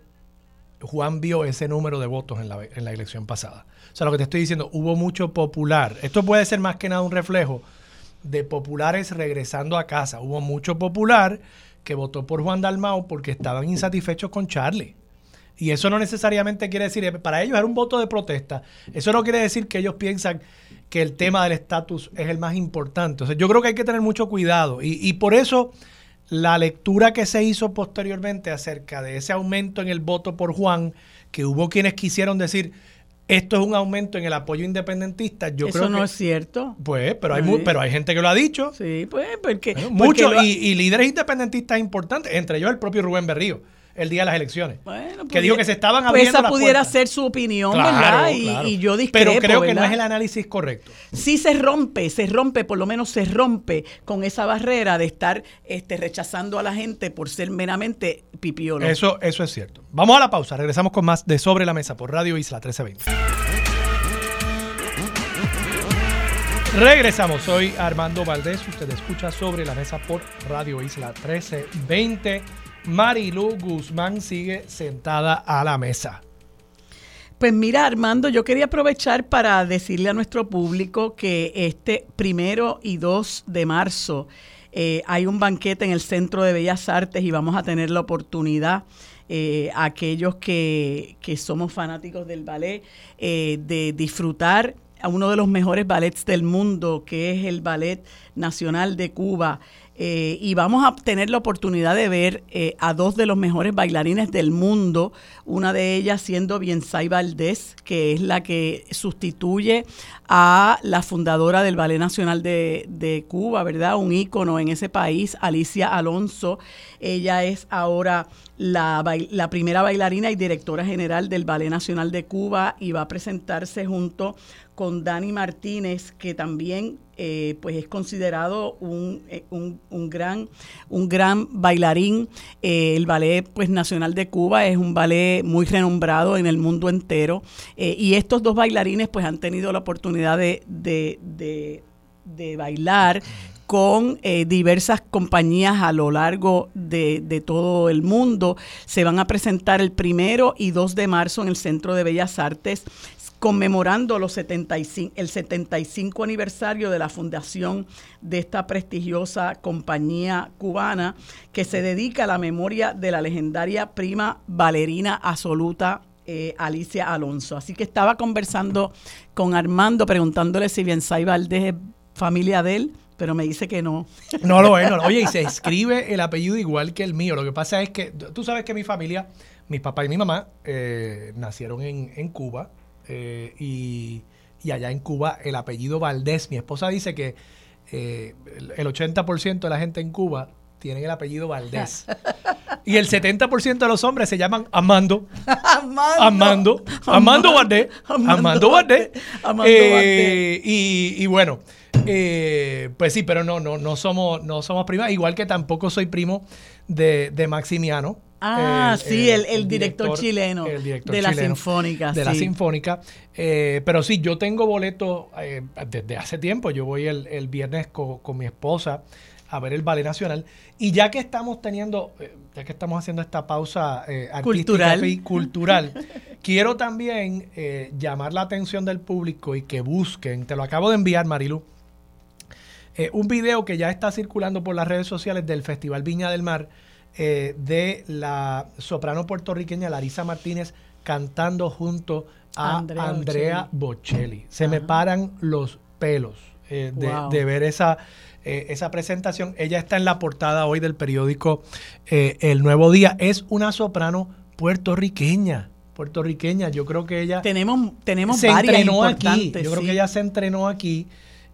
Juan vio ese número de votos en la, en la elección pasada. O sea, lo que te estoy diciendo, hubo mucho popular. Esto puede ser más que nada un reflejo de populares regresando a casa. Hubo mucho popular que votó por Juan Dalmao porque estaban insatisfechos con Charlie. Y eso no necesariamente quiere decir, para ellos era un voto de protesta. Eso no quiere decir que ellos piensan que el tema del estatus es el más importante. O sea, yo creo que hay que tener mucho cuidado. Y, y por eso la lectura que se hizo posteriormente acerca de ese aumento en el voto por Juan, que hubo quienes quisieron decir, esto es un aumento en el apoyo independentista. Yo Eso creo no es cierto. Pues, pero hay, pero hay gente que lo ha dicho. Sí, pues, porque. muchos, y, y, líderes independentistas importantes, entre ellos el propio Rubén Berrío el día de las elecciones. que dijo que se estaban pues abriendo esa pudiera ser su opinión, ¿verdad? Y, yo discrepo, Pero creo que no es el análisis correcto. Sí se rompe, se rompe, por lo menos se rompe con esa barrera de estar este, rechazando a la gente por ser meramente pipiolo. Eso, eso es cierto. Vamos a la pausa, regresamos con más de Sobre la Mesa por Radio Isla 1320. Regresamos, soy Armando Valdés, usted escucha Sobre la Mesa por Radio Isla 1320. Marilu Guzmán sigue sentada a la mesa. Pues mira, Armando, yo quería aprovechar para decirle a nuestro público que este primero y 2 de marzo eh, hay un banquete en el Centro de Bellas Artes y vamos a tener la oportunidad, eh, aquellos que, somos fanáticos del ballet, eh, de disfrutar a uno de los mejores ballets del mundo, que es el Ballet Nacional de Cuba. Eh, y vamos a tener la oportunidad de ver eh, a dos de los mejores bailarines del mundo, una de ellas siendo Biensay Valdés, que es la que sustituye a la fundadora del Ballet Nacional de, Cuba, ¿verdad? Un ícono en ese país, Alicia Alonso. Ella es ahora la, la primera bailarina y directora general del Ballet Nacional de Cuba y va a presentarse junto con Dani Martínez, que también eh, pues es considerado un, eh, un, un, gran, un gran bailarín. Eh, el Ballet pues, Nacional de Cuba es un ballet muy renombrado en el mundo entero. y estos dos bailarines pues, han tenido la oportunidad de, de, de, bailar con diversas compañías a lo largo de, de, todo el mundo. Se van a presentar el primero y 2 de marzo en el Centro de Bellas Artes conmemorando los 75, el 75 aniversario de la fundación de esta prestigiosa compañía cubana que se dedica a la memoria de la legendaria prima bailarina absoluta eh, Alicia Alonso. Así que estaba conversando con Armando preguntándole si bien Valdés es familia de él, pero me dice que no. No lo es. Oye, y se escribe el apellido igual que el mío. Lo que pasa es que tú sabes que mi familia, mis papá y mi mamá, eh, nacieron en Cuba eh, y, allá en Cuba el apellido Valdés. Mi esposa dice que eh, el 80% de la gente en Cuba tiene el apellido Valdés. y el 70% de los hombres se llaman Amando. Amando. Amando. Valdés. Amando Valdés. Eh, y, bueno, pues sí, pero no, no, no somos, no somos primas. Igual que tampoco soy primo de, de Maximiano. Ah, sí, el, director, chileno de la Sinfónica. De la Sinfónica. Eh, pero sí, yo tengo boletos eh, desde hace tiempo. Yo voy el, viernes con, mi esposa a ver el Ballet Nacional. Y ya que estamos teniendo, eh, ya que estamos haciendo esta pausa cultural, y cultural quiero también llamar la atención del público y que busquen, te lo acabo de enviar, Marilu, un video que ya está circulando por las redes sociales del Festival Viña del Mar eh, de la soprano puertorriqueña Larisa Martínez cantando junto a Andrea, Bocelli. Se me paran los pelos eh, de, ver esa, eh, esa presentación. Ella está en la portada hoy del periódico El Nuevo Día. Es una soprano puertorriqueña puertorriqueña. Yo creo que ella tenemos tenemos se entrenó aquí. Yo creo que ella se entrenó aquí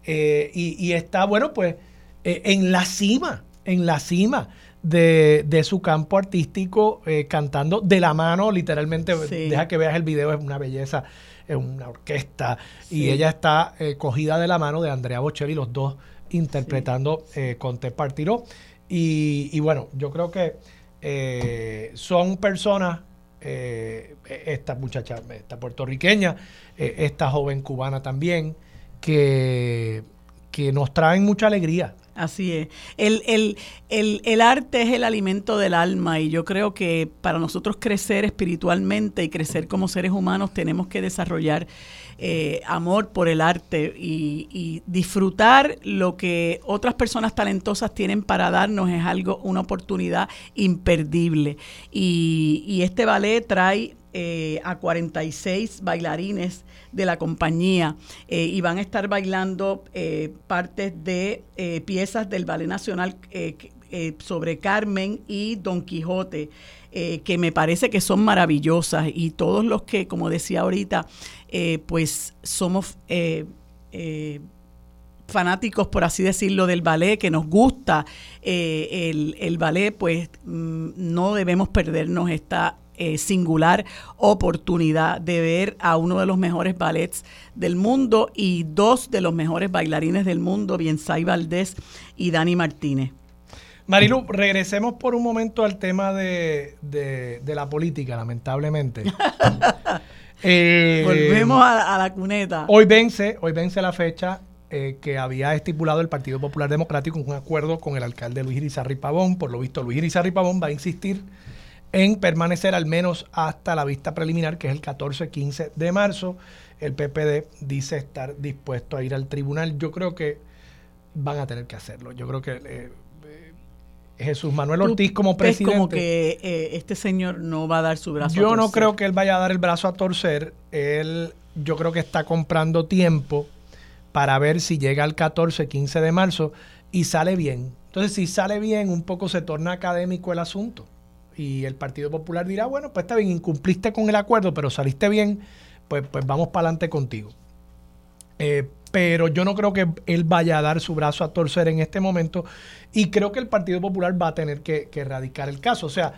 y, y, está bueno pues en la cima, en la cima de, su campo artístico eh, cantando de la mano, literalmente. Deja que veas el video, es una belleza, es una orquesta. Y ella está eh, cogida de la mano de Andrea Bocelli, los dos interpretando eh, con Te Partiró. Y, bueno, yo creo que son personas, esta muchacha, esta puertorriqueña, esta joven cubana también, que, que nos traen mucha alegría Así es. El, el, el, el, arte es el alimento del alma y yo creo que para nosotros crecer espiritualmente y crecer como seres humanos tenemos que desarrollar eh, amor por el arte y, disfrutar lo que otras personas talentosas tienen para darnos es algo, una oportunidad imperdible. Y, y este ballet trae eh, a 46 bailarines de la compañía eh, y van a estar bailando eh, partes de piezas del Ballet Nacional sobre Carmen y Don Quijote. que me parece que son maravillosas y todos los que, como decía ahorita, pues somos fanáticos, por así decirlo, del ballet, que nos gusta el, el, ballet, pues mm, no debemos perdernos esta eh, singular oportunidad de ver a uno de los mejores ballets del mundo y dos de los mejores bailarines del mundo, Biensay Valdés y Dani Martínez. Marilu, regresemos por un momento al tema de, la política, lamentablemente. Eh, Volvemos a, la cuneta. Hoy vence, hoy vence la fecha eh, que había estipulado el Partido Popular Democrático en un acuerdo con el alcalde Luis Irizarry Pavón. Por lo visto, Luis Irizarry Pavón va a insistir en permanecer al menos hasta la vista preliminar, que es el 14-15 de marzo. El PPD dice estar dispuesto a ir al tribunal. Yo creo que van a tener que hacerlo. Yo creo que eh, eh, Jesús Manuel Ortiz como presidente... como que eh, este señor no va a dar su brazo yo a torcer. Yo no creo que él vaya a dar el brazo a torcer. Él, yo creo que está comprando tiempo para ver si llega al 14-15 de marzo y sale bien. Entonces, si sale bien, un poco se torna académico el asunto y el Partido Popular dirá, bueno, pues está bien, incumpliste con el acuerdo, pero saliste bien, pues, pues vamos para adelante contigo. Eh, pero yo no creo que él vaya a dar su brazo a torcer en este momento y creo que el Partido Popular va a tener que, erradicar el caso. O sea,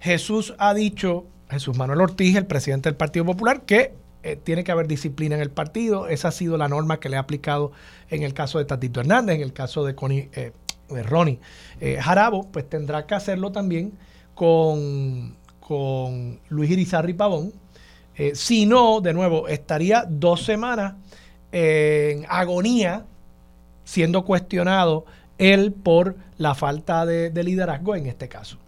Jesús ha dicho, Jesús Manuel Ortiz, el presidente del Partido Popular, que eh, tiene que haber disciplina en el partido. Esa ha sido la norma que le ha aplicado en el caso de Tatito Hernández, en el caso de, Connie, eh, de Ronnie Jarabo, pues tendrá que hacerlo también con, con Luis Irizarri Pavón. si no, de nuevo, estaría dos semanas en agonía siendo cuestionado él por la falta de, liderazgo en este caso.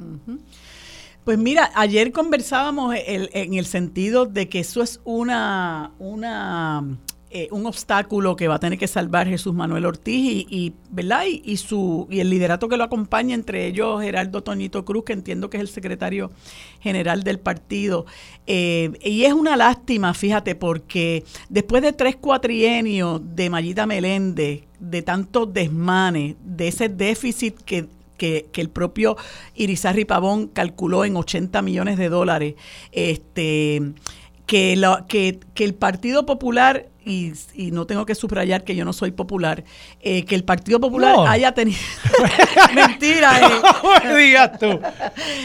Pues mira, ayer conversábamos en el sentido de que eso es una, una eh, un obstáculo que va a tener que salvar Jesús Manuel Ortiz y, ¿verdad? Y, su y el liderato que lo acompaña, entre ellos Gerardo Toñito Cruz, que entiendo que es el secretario general del partido. Eh, y es una lástima, fíjate, porque después de tres cuatrienios de Mayita Meléndez, de tantos desmanes, de ese déficit que que, el propio Irizarri Pavón calculó en 80 millones de dólares, este, que, que, que el Partido Popular y, no tengo que subrayar que yo no soy popular, eh, que el Partido Popular haya tenido... Mentira. Eh. digas tú.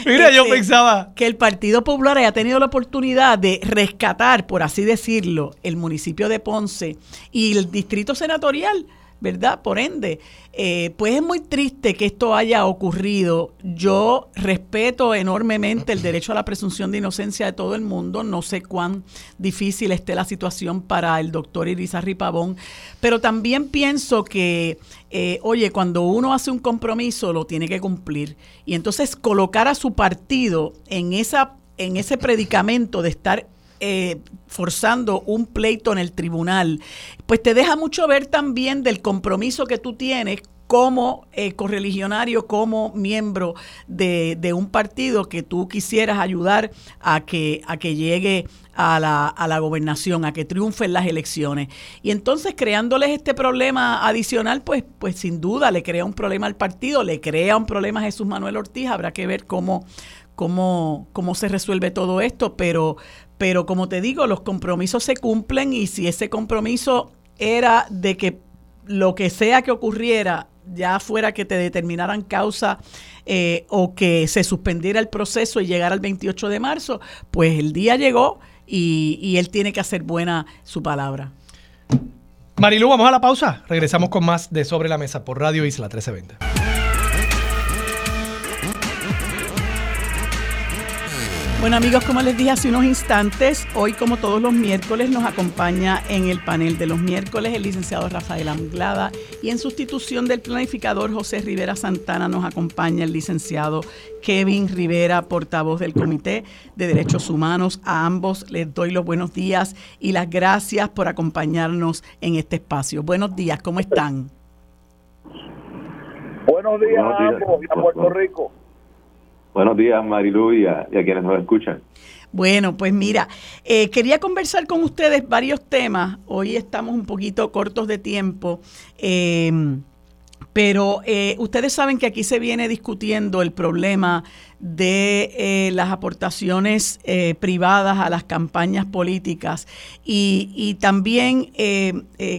Mira, yo este, pensaba... Que el Partido Popular haya tenido la oportunidad de rescatar, por así decirlo, el municipio de Ponce y el distrito senatorial ¿verdad? Por ende, eh, pues es muy triste que esto haya ocurrido. Yo respeto enormemente el derecho a la presunción de inocencia de todo el mundo. No sé cuán difícil esté la situación para el doctor Irizarry Pavón, pero también pienso que, eh, oye, cuando uno hace un compromiso lo tiene que cumplir. Y entonces colocar a su partido en esa en ese predicamento de estar eh, forzando un pleito en el tribunal, pues te deja mucho ver también del compromiso que tú tienes como eh, correligionario, como miembro de, un partido que tú quisieras ayudar a que, a que llegue a la, a la gobernación, a que triunfen las elecciones. Y entonces creándoles este problema adicional, pues, pues sin duda le crea un problema al partido, le crea un problema a Jesús Manuel Ortiz, habrá que ver cómo, cómo, cómo se resuelve todo esto, pero, pero como te digo, los compromisos se cumplen y si ese compromiso era de que lo que sea que ocurriera, ya fuera que te determinaran causa eh, o que se suspendiera el proceso y llegara el 28 de marzo, pues el día llegó y, y él tiene que hacer buena su palabra. Marilu, vamos a la pausa. Regresamos con más de Sobre la Mesa por Radio Isla 1320. Bueno amigos, como les dije hace unos instantes, hoy como todos los miércoles nos acompaña en el panel de los miércoles el licenciado Rafael Anglada y en sustitución del planificador José Rivera Santana nos acompaña el licenciado Kevin Rivera, portavoz del Comité de Derechos Humanos. A ambos les doy los buenos días y las gracias por acompañarnos en este espacio. Buenos días, ¿cómo están? Buenos días, a ambos y a Puerto Rico. Buenos días, Marilu, y a, quienes nos escuchan. Bueno, pues mira, eh, quería conversar con ustedes varios temas. Hoy estamos un poquito cortos de tiempo, em, pero eh, ustedes saben que aquí se viene discutiendo el problema de eh, las aportaciones privadas a las campañas políticas y, también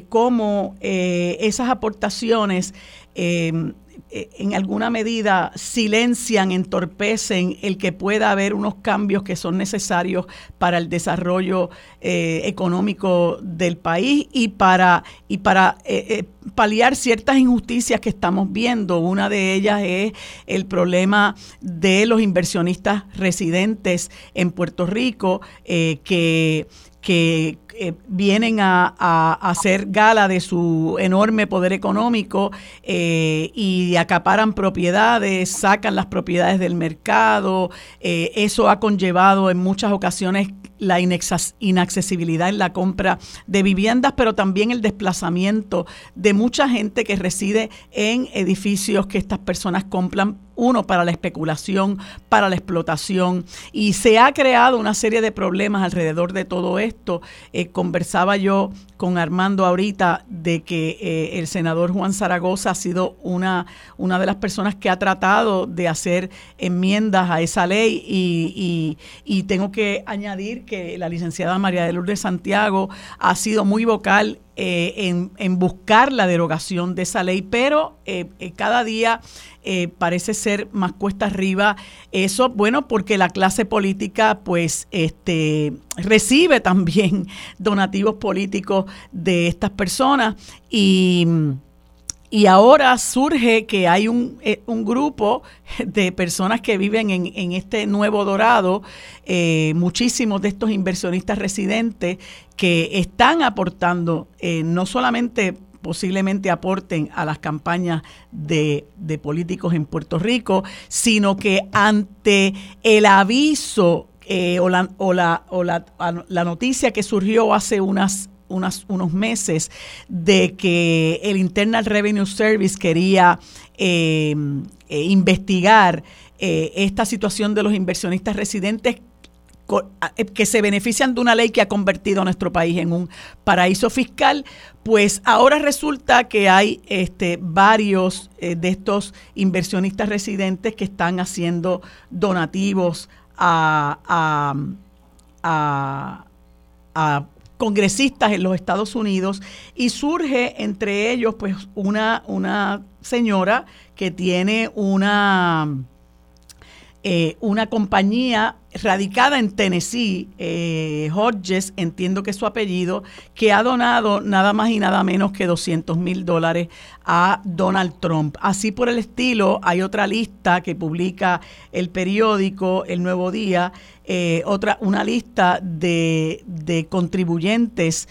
cómo esas aportaciones em, en alguna medida silencian, entorpecen el que pueda haber unos cambios que son necesarios para el desarrollo eh, económico del país y para, y para eh, paliar ciertas injusticias que estamos viendo. Una de ellas es el problema de los inversionistas residentes en Puerto Rico que que eh, vienen a, hacer gala de su enorme poder económico eh, y acaparan propiedades, sacan las propiedades del mercado. Eh, eso ha conllevado en muchas ocasiones la inaccesibilidad en la compra de viviendas, pero también el desplazamiento de mucha gente que reside en edificios que estas personas compran uno para la especulación, para la explotación, y se ha creado una serie de problemas alrededor de todo esto. Eh, conversaba yo con Armando ahorita de que eh, el senador Juan Zaragoza ha sido una, una de las personas que ha tratado de hacer enmiendas a esa ley y, y tengo que añadir que la licenciada María de Lourdes Santiago ha sido muy vocal en, en, buscar la derogación de esa ley, pero cada día parece ser más cuesta arriba eso, bueno, porque la clase política pues este, recibe también donativos políticos de estas personas y y ahora surge que hay un, eh, un grupo de personas que viven en, en este nuevo dorado, eh, muchísimos de estos inversionistas residentes que están aportando, eh, no solamente posiblemente aporten a las campañas de, de, políticos en Puerto Rico, sino que ante el aviso o, la, o, la, o la, la, noticia que surgió hace unas unos meses de que el Internal Revenue Service quería eh, eh, investigar eh, esta situación de los inversionistas residentes que se benefician de una ley que ha convertido a nuestro país en un paraíso fiscal, pues ahora resulta que hay este, varios de estos inversionistas residentes que están haciendo donativos a, a, a congresistas en los Estados Unidos y surge entre ellos pues una, una señora que tiene una, eh, una compañía radicada en Tennessee, eh, Hodges, entiendo que es su apellido, que ha donado nada más y nada menos que 200 mil dólares a Donald Trump. Así por el estilo, hay otra lista que publica el periódico El Nuevo Día, eh, otra, una lista de, de contribuyentes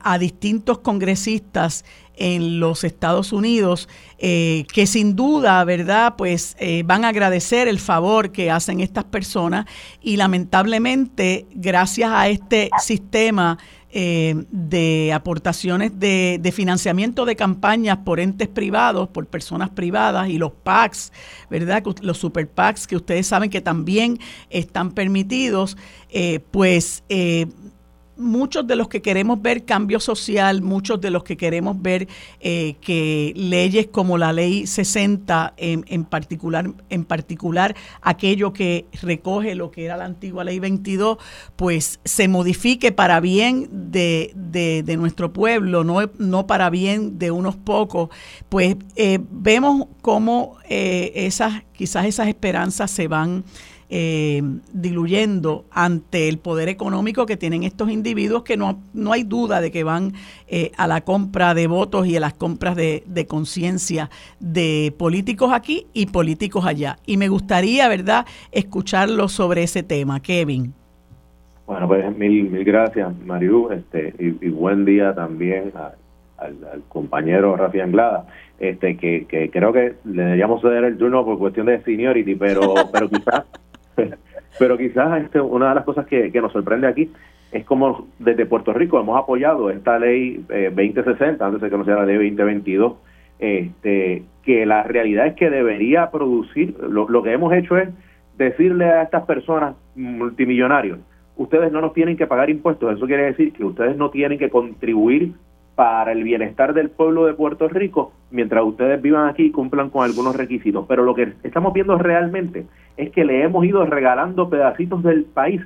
a distintos congresistas en los Estados Unidos, eh, que sin duda, ¿verdad? Pues van a agradecer el favor que hacen estas personas y lamentablemente, gracias a este sistema eh, de aportaciones de, financiamiento de campañas por entes privados, por personas privadas y los PACs, ¿verdad? Los super PACs que ustedes saben que también están permitidos, eh, pues eh, muchos de los que queremos ver cambio social, muchos de los que queremos ver eh, que leyes como la ley 60 en, en, particular, en particular aquello que recoge lo que era la antigua ley 22, pues se modifique para bien de, de, nuestro pueblo, no, no para bien de unos pocos, pues eh, vemos cómo eh, esas, quizás esas esperanzas se van eh, diluyendo ante el poder económico que tienen estos individuos que no, no hay duda de que van eh, a la compra de votos y a las compras de, conciencia de políticos aquí y políticos allá. Y me gustaría, ¿verdad?, escucharlo sobre ese tema. Kevin. Bueno, pues mil, mil gracias, Mariú, este, y, buen día también al, compañero Rafi Anglada, este, que, que creo que le deberíamos ceder el turno por cuestión de seniority, pero, pero quizás Pero quizás este, una de las cosas que, nos sorprende aquí es como desde Puerto Rico hemos apoyado esta ley 2060, eh, antes de que no sea la ley 2022, este, que la realidad es que debería producir, lo, lo que hemos hecho es decirle a estas personas multimillonarios, ustedes no nos tienen que pagar impuestos, eso quiere decir que ustedes no tienen que contribuir para el bienestar del pueblo de Puerto Rico mientras ustedes vivan aquí y cumplan con algunos requisitos. Pero lo que estamos viendo realmente es que le hemos ido regalando pedacitos del país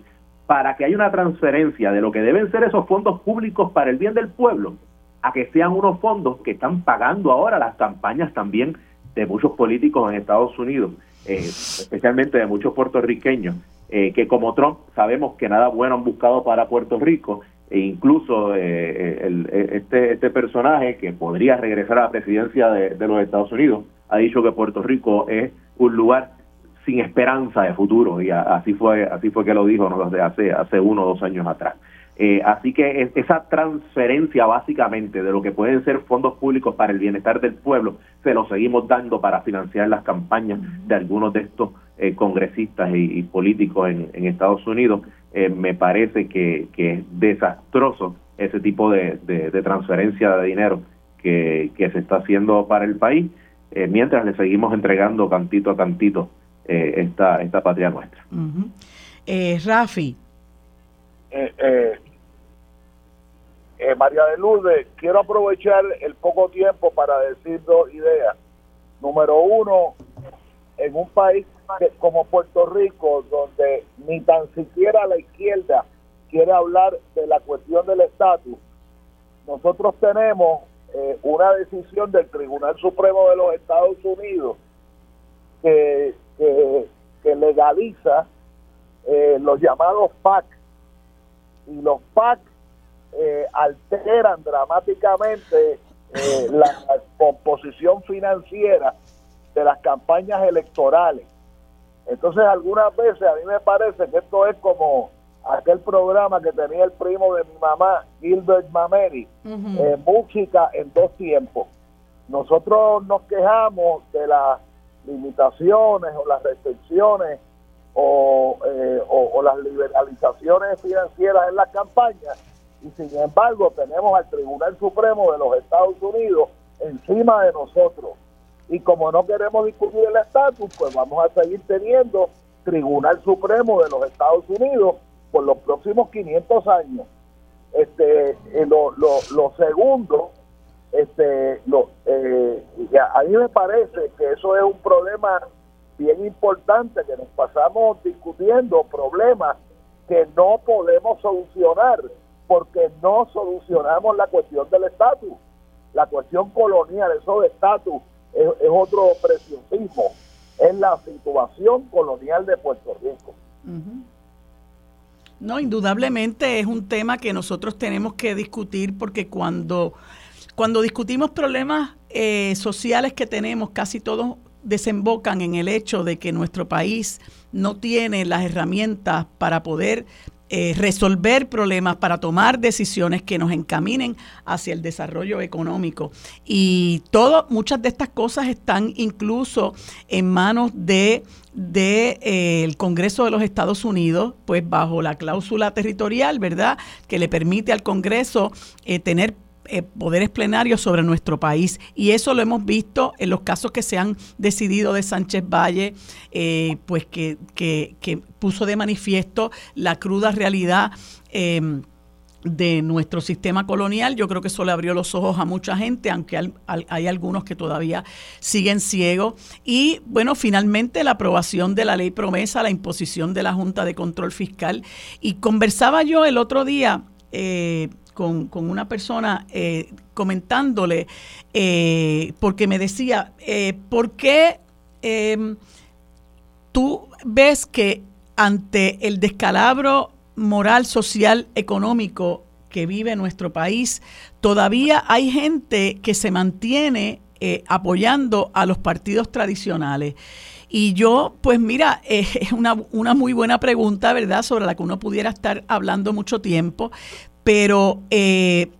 para que haya una transferencia de lo que deben ser esos fondos públicos para el bien del pueblo a que sean unos fondos que están pagando ahora las campañas también de muchos políticos en Estados Unidos, eh, especialmente de muchos puertorriqueños, eh, que como Trump sabemos que nada bueno han buscado para Puerto Rico e incluso eh, eh, eh, este, este personaje que podría regresar a la presidencia de, los Estados Unidos ha dicho que Puerto Rico es un lugar sin esperanza de futuro y así fue así fue que lo dijo hace hace uno o dos años atrás. Así que esa transferencia básicamente de lo que pueden ser fondos públicos para el bienestar del pueblo se lo seguimos dando para financiar las campañas de algunos de estos congresistas y, políticos en Estados Unidos eh, me parece que, es desastroso ese tipo de, transferencia de dinero que, se está haciendo para el país, eh, mientras le seguimos entregando cantito a cantito eh, esta, esta patria nuestra. Rafi. María de Lourdes, quiero aprovechar el poco tiempo para decir dos ideas. Número uno, en un país como Puerto Rico, donde ni tan siquiera la izquierda quiere hablar de la cuestión del estatus, nosotros tenemos eh, una decisión del Tribunal Supremo de los Estados Unidos que, que, legaliza eh, los llamados PAC. Y los PAC eh, alteran dramáticamente la composición financiera de las campañas electorales. Entonces, algunas veces a mí me parece que esto es como aquel programa que tenía el primo de mi mamá, Gilbert Mameri, eh, música en dos tiempos. Nosotros nos quejamos de las limitaciones o las restricciones o, eh, o, las liberalizaciones financieras en las campañas y sin embargo tenemos al Tribunal Supremo de los Estados Unidos encima de nosotros. Y como no queremos discutir el estatus, pues vamos a seguir teniendo Tribunal Supremo de los Estados Unidos por los próximos 500 años. Este, eh, lo, lo, segundo, este, lo, eh, a mí me parece que eso es un problema bien importante, que nos pasamos discutiendo problemas que no podemos solucionar porque no solucionamos la cuestión del estatus. La cuestión colonial, eso de estatus, es, otro preciosismo. Es la situación colonial de Puerto Rico. No, indudablemente es un tema que nosotros tenemos que discutir porque cuando, cuando discutimos problemas eh, sociales que tenemos, casi todos desembocan en el hecho de que nuestro país no tiene las herramientas para poder eh, resolver problemas, para tomar decisiones que nos encaminen hacia el desarrollo económico. Y todo, muchas de estas cosas están incluso en manos de del de, eh, Congreso de los Estados Unidos, pues bajo la cláusula territorial, ¿verdad?, que le permite al Congreso eh, tener eh, poderes plenarios sobre nuestro país. Y eso lo hemos visto en los casos que se han decidido de Sánchez Valle, eh, pues que, que, puso de manifiesto la cruda realidad. Em, de nuestro sistema colonial. Yo creo que eso le abrió los ojos a mucha gente, aunque hay, algunos que todavía siguen ciegos. Y bueno, finalmente la aprobación de la ley promesa, la imposición de la Junta de Control Fiscal. Y conversaba yo el otro día eh, con, una persona eh, comentándole, eh, porque me decía, eh, ¿por qué em, tú ves que ante el descalabro moral, social, económico que vive nuestro país, todavía hay gente que se mantiene apoyando a los partidos tradicionales? Y yo, pues mira, es una, una, muy buena pregunta, ¿verdad? Sobre la que uno pudiera estar hablando mucho tiempo, pero eh,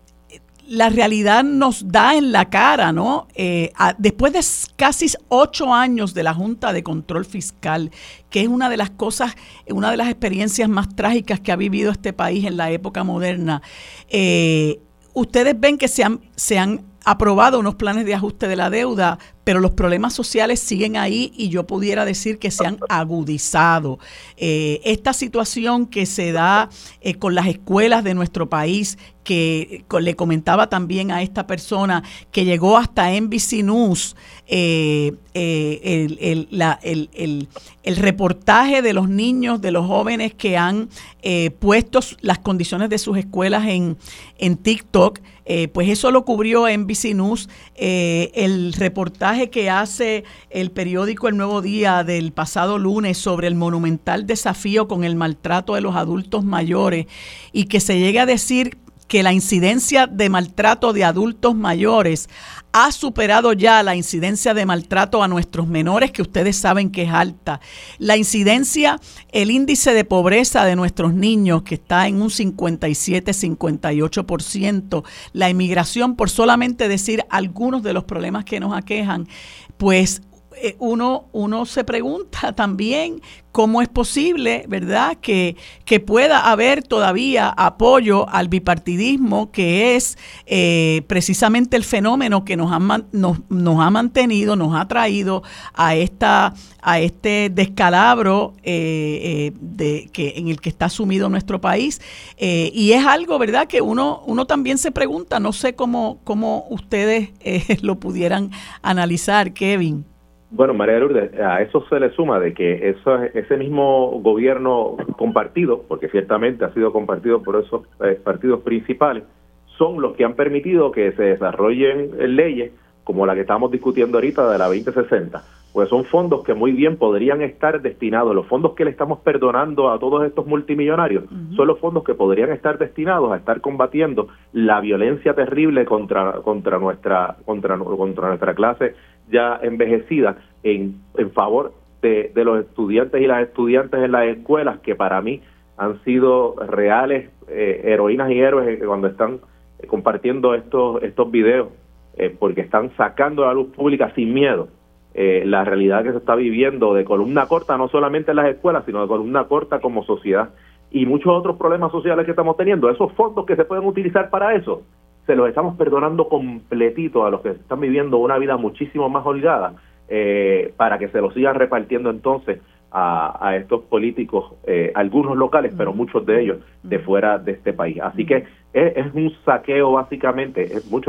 la realidad nos da en la cara, ¿no? Eh, después de casi ocho años de la Junta de Control Fiscal, que es una de las cosas, una de las experiencias más trágicas que ha vivido este país en la época moderna, eh, ustedes ven que se han, se han aprobado unos planes de ajuste de la deuda, pero los problemas sociales siguen ahí y yo pudiera decir que se han agudizado. Eh, esta situación que se da eh, con las escuelas de nuestro país, que le comentaba también a esta persona que llegó hasta NBC News, eh, el, el, reportaje de los niños, de los jóvenes que han puesto las condiciones de sus escuelas en, en TikTok, pues eso lo cubrió NBC News, el reportaje que hace el periódico El Nuevo Día del pasado lunes sobre el monumental desafío con el maltrato de los adultos mayores y que se llegue a decir que la incidencia de maltrato de adultos mayores ha superado ya la incidencia de maltrato a nuestros menores, que ustedes saben que es alta. La incidencia, el índice de pobreza de nuestros niños, que está en un 57-58%. La inmigración, por solamente decir algunos de los problemas que nos aquejan, pues eh, uno, uno se pregunta también cómo es posible, ¿verdad?, que, que pueda haber todavía apoyo al bipartidismo, que es eh, precisamente el fenómeno que nos ha, nos, nos, ha mantenido, nos ha traído a, esta, a este descalabro eh, de, que, en el que está sumido nuestro país. y es algo, ¿verdad?, que uno, uno también se pregunta, no sé cómo, cómo ustedes lo pudieran analizar, Kevin. Bueno, María Lourdes, a eso se le suma de que eso, ese mismo gobierno compartido, porque ciertamente ha sido compartido por esos eh, partidos principales, son los que han permitido que se desarrollen leyes como la que estamos discutiendo ahorita de la 2060 pues son fondos que muy bien podrían estar destinados, los fondos que le estamos perdonando a todos estos multimillonarios, son los fondos que podrían estar destinados a estar combatiendo la violencia terrible contra, contra, nuestra, contra, contra nuestra clase ya envejecida en, en favor de, los estudiantes y las estudiantes en las escuelas, que para mí han sido reales eh, heroínas y héroes cuando están compartiendo estos, estos videos, eh, porque están sacando a la luz pública sin miedo eh, la realidad que se está viviendo de columna corta, no solamente en las escuelas, sino de columna corta como sociedad y muchos otros problemas sociales que estamos teniendo. Esos fondos que se pueden utilizar para eso, se los estamos perdonando completito a los que están viviendo una vida muchísimo más holgada eh, para que se los sigan repartiendo entonces a, estos políticos, eh, algunos locales, pero muchos de ellos de fuera de este país. Así que es, un saqueo básicamente.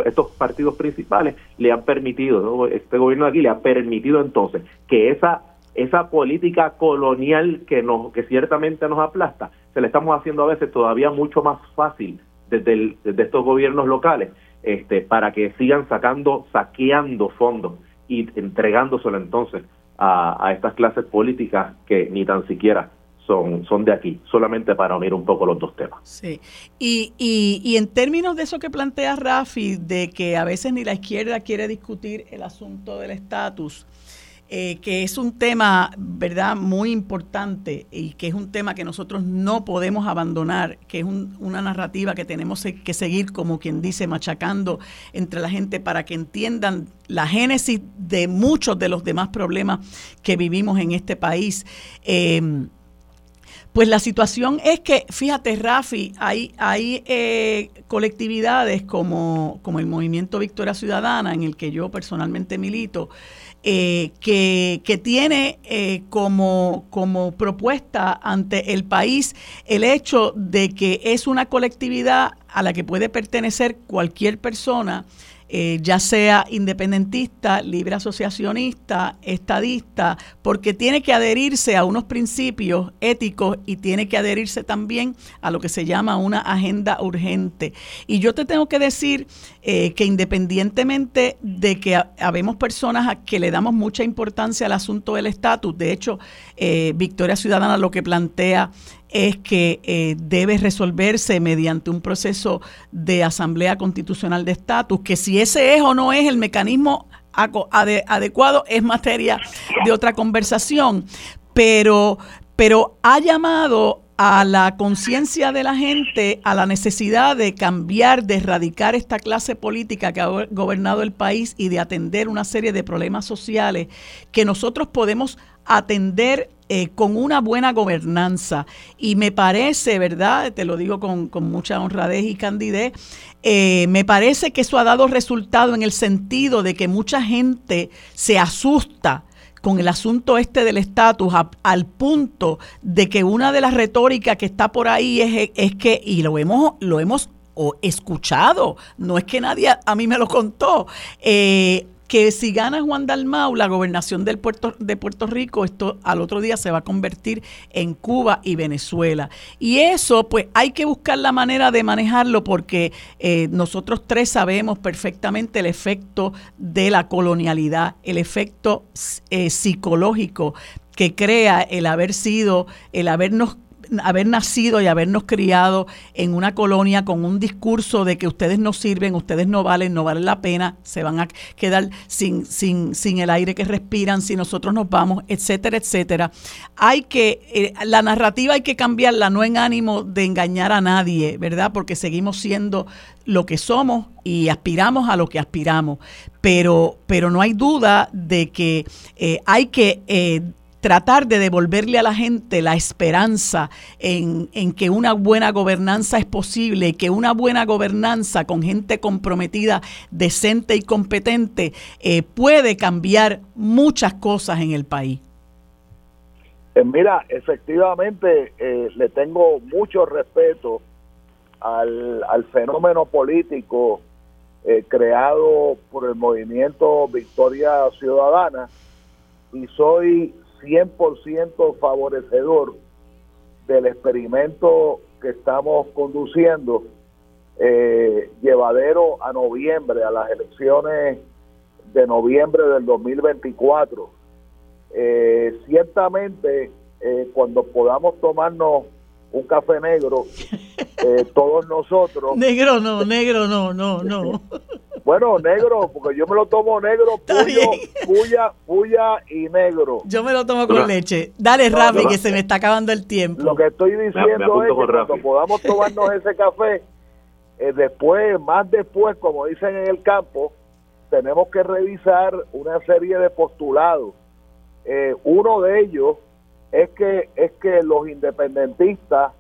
estos partidos principales le han permitido, este gobierno de aquí le ha permitido entonces que esa esa política colonial que nos que ciertamente nos aplasta, se le estamos haciendo a veces todavía mucho más fácil desde, estos gobiernos locales, este, para que sigan sacando, saqueando fondos y entregándoselo entonces a, estas clases políticas que ni tan siquiera son, son de aquí, solamente para unir un poco los dos temas. Sí, y, y, y en términos de eso que plantea Rafi, de que a veces ni la izquierda quiere discutir el asunto del estatus, eh, que es un tema, ¿verdad?, muy importante y que es un tema que nosotros no podemos abandonar, que es una narrativa que tenemos que seguir, como quien dice, machacando entre la gente para que entiendan la génesis de muchos de los demás problemas que vivimos en este país. Eh, pues la situación es que, fíjate, Rafi, hay, hay eh, colectividades como, como el Movimiento Victoria Ciudadana, en el que yo personalmente milito, eh, que, tiene eh, como, como propuesta ante el país el hecho de que es una colectividad a la que puede pertenecer cualquier persona eh, ya sea independentista, libre asociacionista, estadista, porque tiene que adherirse a unos principios éticos y tiene que adherirse también a lo que se llama una agenda urgente. Y yo te tengo que decir eh, que independientemente de que habemos personas a que le damos mucha importancia al asunto del estatus, de hecho, eh, Victoria Ciudadana lo que plantea es que eh, debe resolverse mediante un proceso de asamblea constitucional de estatus, que si ese es o no es el mecanismo adecuado es materia de otra conversación, pero, pero ha llamado a la conciencia de la gente, a la necesidad de cambiar, de erradicar esta clase política que ha gobernado el país y de atender una serie de problemas sociales que nosotros podemos atender eh, con una buena gobernanza. Y me parece, ¿verdad? Te lo digo con, mucha honradez y candidez, eh, me parece que eso ha dado resultado en el sentido de que mucha gente se asusta con el asunto este del estatus al punto de que una de las retóricas que está por ahí es, es que, y lo hemos, lo hemos escuchado, no es que nadie a mí me lo contó, eh, que si gana Juan Dalmau la gobernación del Puerto, de Puerto Rico, esto al otro día se va a convertir en Cuba y Venezuela. Y eso, pues hay que buscar la manera de manejarlo porque eh, nosotros tres sabemos perfectamente el efecto de la colonialidad, el efecto eh, psicológico que crea el haber sido, el habernos haber nacido y habernos criado en una colonia con un discurso de que ustedes no sirven, ustedes no valen, no valen la pena, se van a quedar sin, sin, sin el aire que respiran si nosotros nos vamos, etcétera, etcétera. Hay que, eh, la narrativa hay que cambiarla, no en ánimo de engañar a nadie, ¿verdad? Porque seguimos siendo lo que somos y aspiramos a lo que aspiramos. Pero, pero no hay duda de que eh, hay que eh, tratar de devolverle a la gente la esperanza en, que una buena gobernanza es posible, que una buena gobernanza con gente comprometida, decente y competente eh, puede cambiar muchas cosas en el país. Eh, mira, efectivamente eh, le tengo mucho respeto al, al fenómeno político creado por el movimiento Victoria Ciudadana y soy 100% favorecedor del experimento que estamos conduciendo eh, llevadero a noviembre, a las elecciones de noviembre del 2024. Eh, ciertamente, eh, cuando podamos tomarnos un café negro, eh, todos nosotros. Negro no, negro no, no, no. Bueno, negro, porque yo me lo tomo negro, puyo, puya, puya y negro. Yo me lo tomo con leche. Dale, Rafi, que se me está acabando el tiempo. Lo que estoy diciendo es que cuando podamos tomarnos ese café, eh, después, más después, como dicen en el campo, tenemos que revisar una serie de postulados. Eh, uno de ellos es que es que los independentistas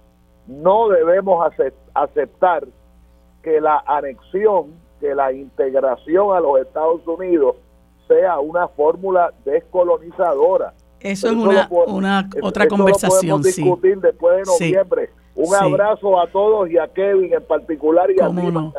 no debemos aceptar que la anexión, que la integración a los Estados Unidos sea una fórmula descolonizadora. Eso es una, una otra conversación. Lo discutir después de noviembre. Un abrazo a todos y a Kevin en particular y a no?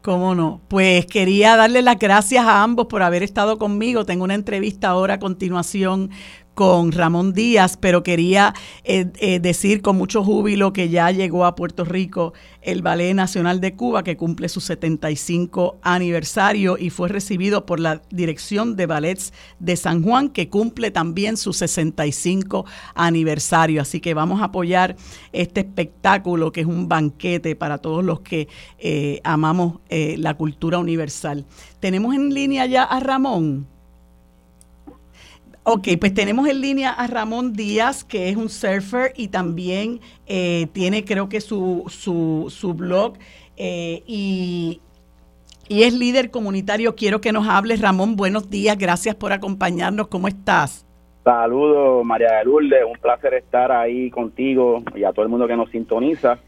¿Cómo no? Pues quería darle las gracias a ambos por haber estado conmigo. Tengo una entrevista ahora a continuación con Ramón Díaz, pero quería eh, eh, decir con mucho júbilo que ya llegó a Puerto Rico el Ballet Nacional de Cuba, que cumple su 75 aniversario y fue recibido por la Dirección de Ballets de San Juan, que cumple también su 65 aniversario. Así que vamos a apoyar este espectáculo, que es un banquete para todos los que eh, amamos la cultura universal. Tenemos en línea ya a Ramón. Ok, pues tenemos en línea a Ramón Díaz, que es un surfer y también eh, tiene creo que su, su, su blog eh, y, y, es líder comunitario. Quiero que nos hables, Ramón. Buenos días, gracias por acompañarnos. ¿Cómo estás? Saludos, María de Lourdes. Un placer estar ahí contigo y a todo el mundo que nos sintoniza.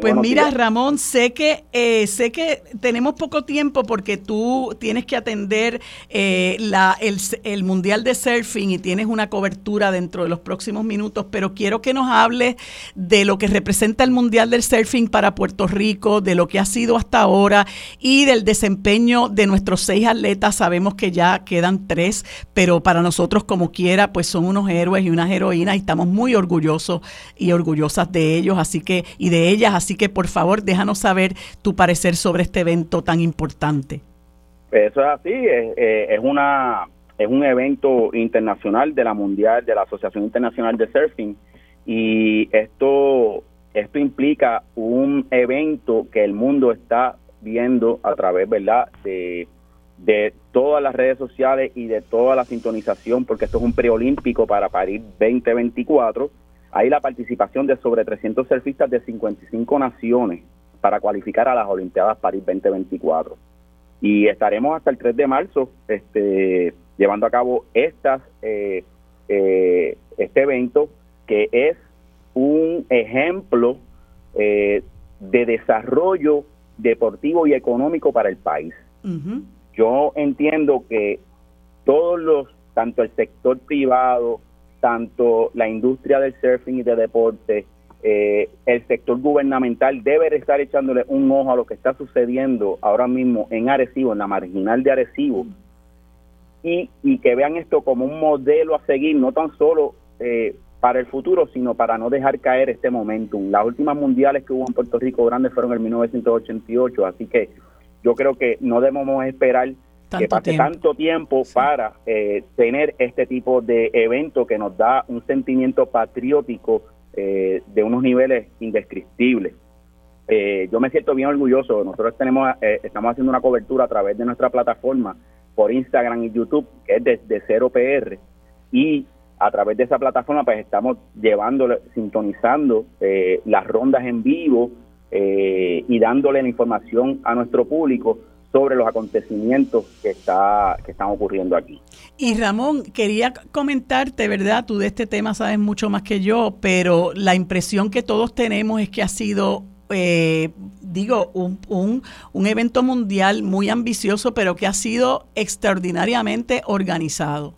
Pues mira, Ramón, sé que eh, sé que tenemos poco tiempo porque tú tienes que atender eh, la, el, Mundial de Surfing y tienes una cobertura dentro de los próximos minutos, pero quiero que nos hables de lo que representa el Mundial del Surfing para Puerto Rico, de lo que ha sido hasta ahora y del desempeño de nuestros seis atletas. Sabemos que ya quedan tres, pero para nosotros como quiera, pues son unos héroes y unas heroínas y estamos muy orgullosos y orgullosas de ellos, así que y de ellas Así que por favor, déjanos saber tu parecer sobre este evento tan importante. Eso es así, es, eh, es una es un evento internacional de la mundial de la Asociación Internacional de Surfing y esto esto implica un evento que el mundo está viendo a través, ¿verdad? De, de todas las redes sociales y de toda la sintonización, porque esto es un preolímpico para París 2024 hay la participación de sobre 300 surfistas de 55 naciones para cualificar a las Olimpiadas París 2024. Y estaremos hasta el 3 de marzo este, llevando a cabo estas, eh, eh, este evento que es un ejemplo eh, de desarrollo deportivo y económico para el país. Yo entiendo que todos los, tanto el sector privado, tanto la industria del surfing y de deporte, eh, el sector gubernamental debe estar echándole un ojo a lo que está sucediendo ahora mismo en Arecibo, en la marginal de Arecibo, y, y que vean esto como un modelo a seguir, no tan solo eh, para el futuro, sino para no dejar caer este momentum. Las últimas mundiales que hubo en Puerto Rico grandes fueron en 1988, así que yo creo que no debemos esperar que pase tanto tiempo para eh, tener este tipo de evento que nos da un sentimiento patriótico eh, de unos niveles indescriptibles. Eh, yo me siento bien orgulloso. Nosotros tenemos, estamos haciendo una cobertura a través de nuestra plataforma por Instagram y YouTube, que es desde Cero PR, y a través de esa plataforma pues estamos llevando, sintonizando las rondas en vivo y dándole la información a nuestro público sobre los acontecimientos que, está, que están ocurriendo aquí. Y Ramón, quería comentarte, ¿verdad? Tú de este tema sabes mucho más que yo, pero la impresión que todos tenemos es que ha sido eh, digo, un, un, un, evento mundial muy ambicioso, pero que ha sido extraordinariamente organizado.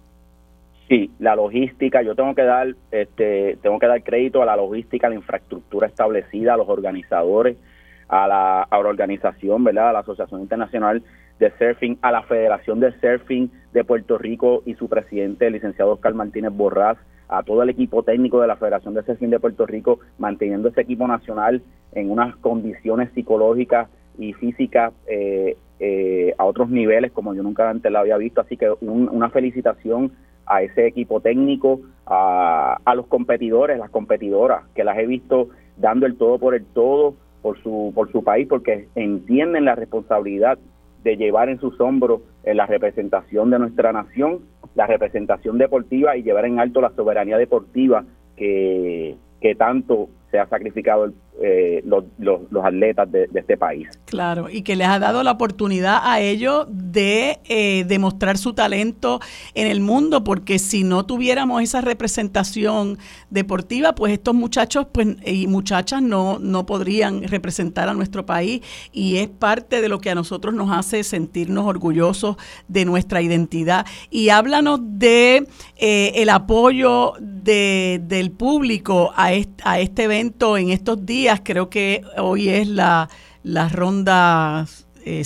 Sí, la logística, yo tengo que dar, este, tengo que dar crédito a la logística, a la infraestructura establecida, a los organizadores, a la, organización, ¿verdad? A la Asociación Internacional de Surfing, a la Federación de Surfing de Puerto Rico y su presidente, el licenciado Oscar Martínez Borrás, a todo el equipo técnico de la Federación de Surfing de Puerto Rico, manteniendo ese equipo nacional en unas condiciones psicológicas y físicas eh, eh, a otros niveles como yo nunca antes la había visto. Así que una felicitación a ese equipo técnico, a, a los competidores, las competidoras, que las he visto dando el todo por el todo por su, por su país, porque entienden la responsabilidad de llevar en sus hombros eh, la representación de nuestra nación, la representación deportiva y llevar en alto la soberanía deportiva que, que tanto se ha sacrificado el eh, los, los, atletas de, este país. Claro, y que les ha dado la oportunidad a ellos de eh, demostrar su talento en el mundo, porque si no tuviéramos esa representación deportiva, pues estos muchachos pues, y muchachas no, no podrían representar a nuestro país y es parte de lo que a nosotros nos hace sentirnos orgullosos de nuestra identidad. Y háblanos de eh, el apoyo de, del público a a este evento en estos días creo que hoy es la, la ronda 5. Eh,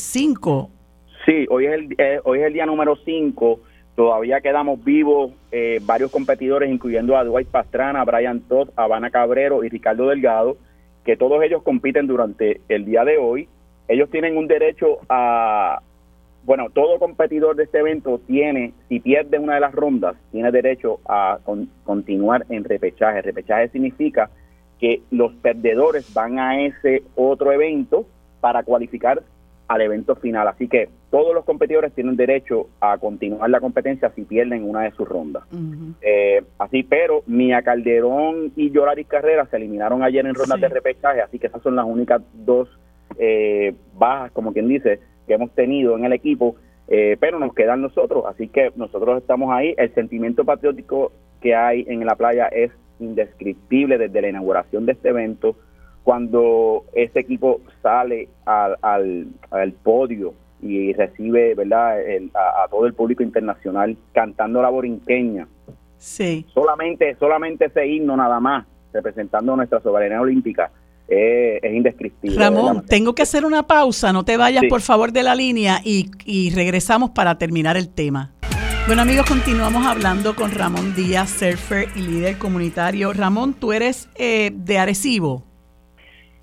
sí, hoy es, el, eh, hoy es el día número 5. Todavía quedamos vivos eh, varios competidores, incluyendo a Dwight Pastrana, Brian Todd, Habana Cabrero y Ricardo Delgado, que todos ellos compiten durante el día de hoy. Ellos tienen un derecho a, bueno, todo competidor de este evento tiene, si pierde una de las rondas, tiene derecho a continuar en repechaje. Repechaje significa que los perdedores van a ese otro evento para cualificar al evento final. Así que todos los competidores tienen derecho a continuar la competencia si pierden una de sus rondas. Eh, así, pero Mia Calderón y Yolaris Carrera se eliminaron ayer en rondas de repechaje, así que esas son las únicas dos eh, bajas, como quien dice, que hemos tenido en el equipo, eh, pero nos quedan nosotros, así que nosotros estamos ahí. El sentimiento patriótico que hay en la playa es indescriptible desde la inauguración de este evento, cuando ese equipo sale al, al, podio y recibe verdad a, todo el público internacional cantando la borinqueña. Sí. Solamente, solamente ese himno nada más, representando nuestra soberanía olímpica, es indescriptible. Ramón, tengo que hacer una pausa, no te vayas por favor de la línea y, y regresamos para terminar el tema. Bueno amigos, continuamos hablando con Ramón Díaz, surfer y líder comunitario. Ramón, tú eres eh, de Arecibo.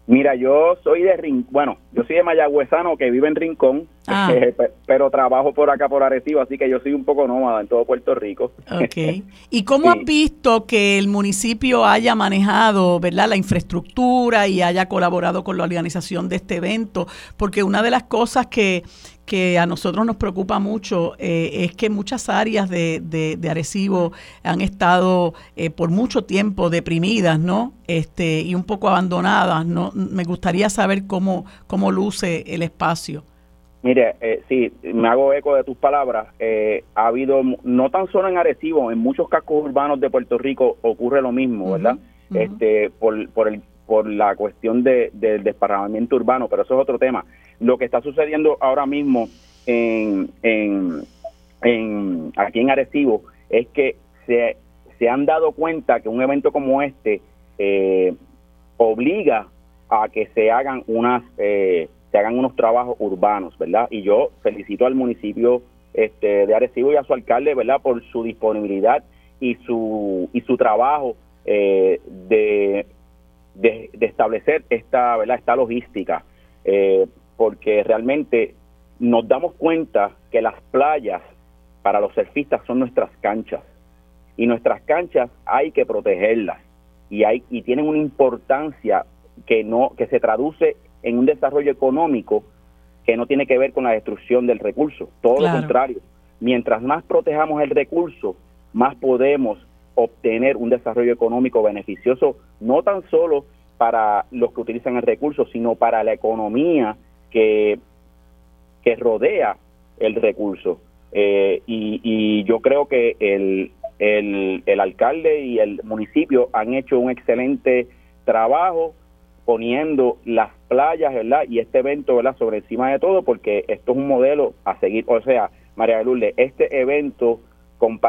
Mira, yo soy de Rincón, bueno, yo soy de Mayagüezano que vive en Rincón, ah. pero trabajo por acá por Arecibo, así que yo soy un poco nómada en todo Puerto Rico. Ok. ¿Y cómo has visto que el municipio haya manejado, verdad, la infraestructura y haya colaborado con la organización de este evento? Porque una de las cosas que, que a nosotros nos preocupa mucho eh, es que muchas áreas de, de, Arecibo han estado eh, por mucho tiempo deprimidas, ¿no? Este, y un poco abandonadas, ¿no? Me gustaría saber cómo, cómo luce el espacio. Mire, eh, sí, me hago eco de tus palabras. Eh, ha habido, no tan solo en Arecibo, en muchos cascos urbanos de Puerto Rico ocurre lo mismo, ¿verdad? Este, por, por, el, por la cuestión de, del desparramamiento urbano, pero eso es otro tema. Lo que está sucediendo ahora mismo en, en, aquí en Arecibo es que se, se han dado cuenta que un evento como este eh, obliga a que se hagan unas eh, se hagan unos trabajos urbanos, ¿verdad? Y yo felicito al municipio este, de Arecibo y a su alcalde, ¿verdad? Por su disponibilidad y su y su trabajo eh, de, de, establecer esta, ¿verdad? Esta logística. Eh, porque realmente nos damos cuenta que las playas para los surfistas son nuestras canchas. Y nuestras canchas hay que protegerlas. Y hay y tienen una importancia que no que se traduce en un desarrollo económico que no tiene que ver con la destrucción del recurso, todo lo contrario. Mientras más protejamos el recurso, más podemos obtener un desarrollo económico beneficioso no tan solo para los que utilizan el recurso, sino para la economía que, que rodea el recurso. Eh, y, yo creo que el, el, el alcalde y el municipio han hecho un excelente trabajo poniendo las playas, ¿verdad? Y este evento, ¿verdad? Sobre encima de todo, porque esto es un modelo a seguir. O sea, María Lourdes, este evento,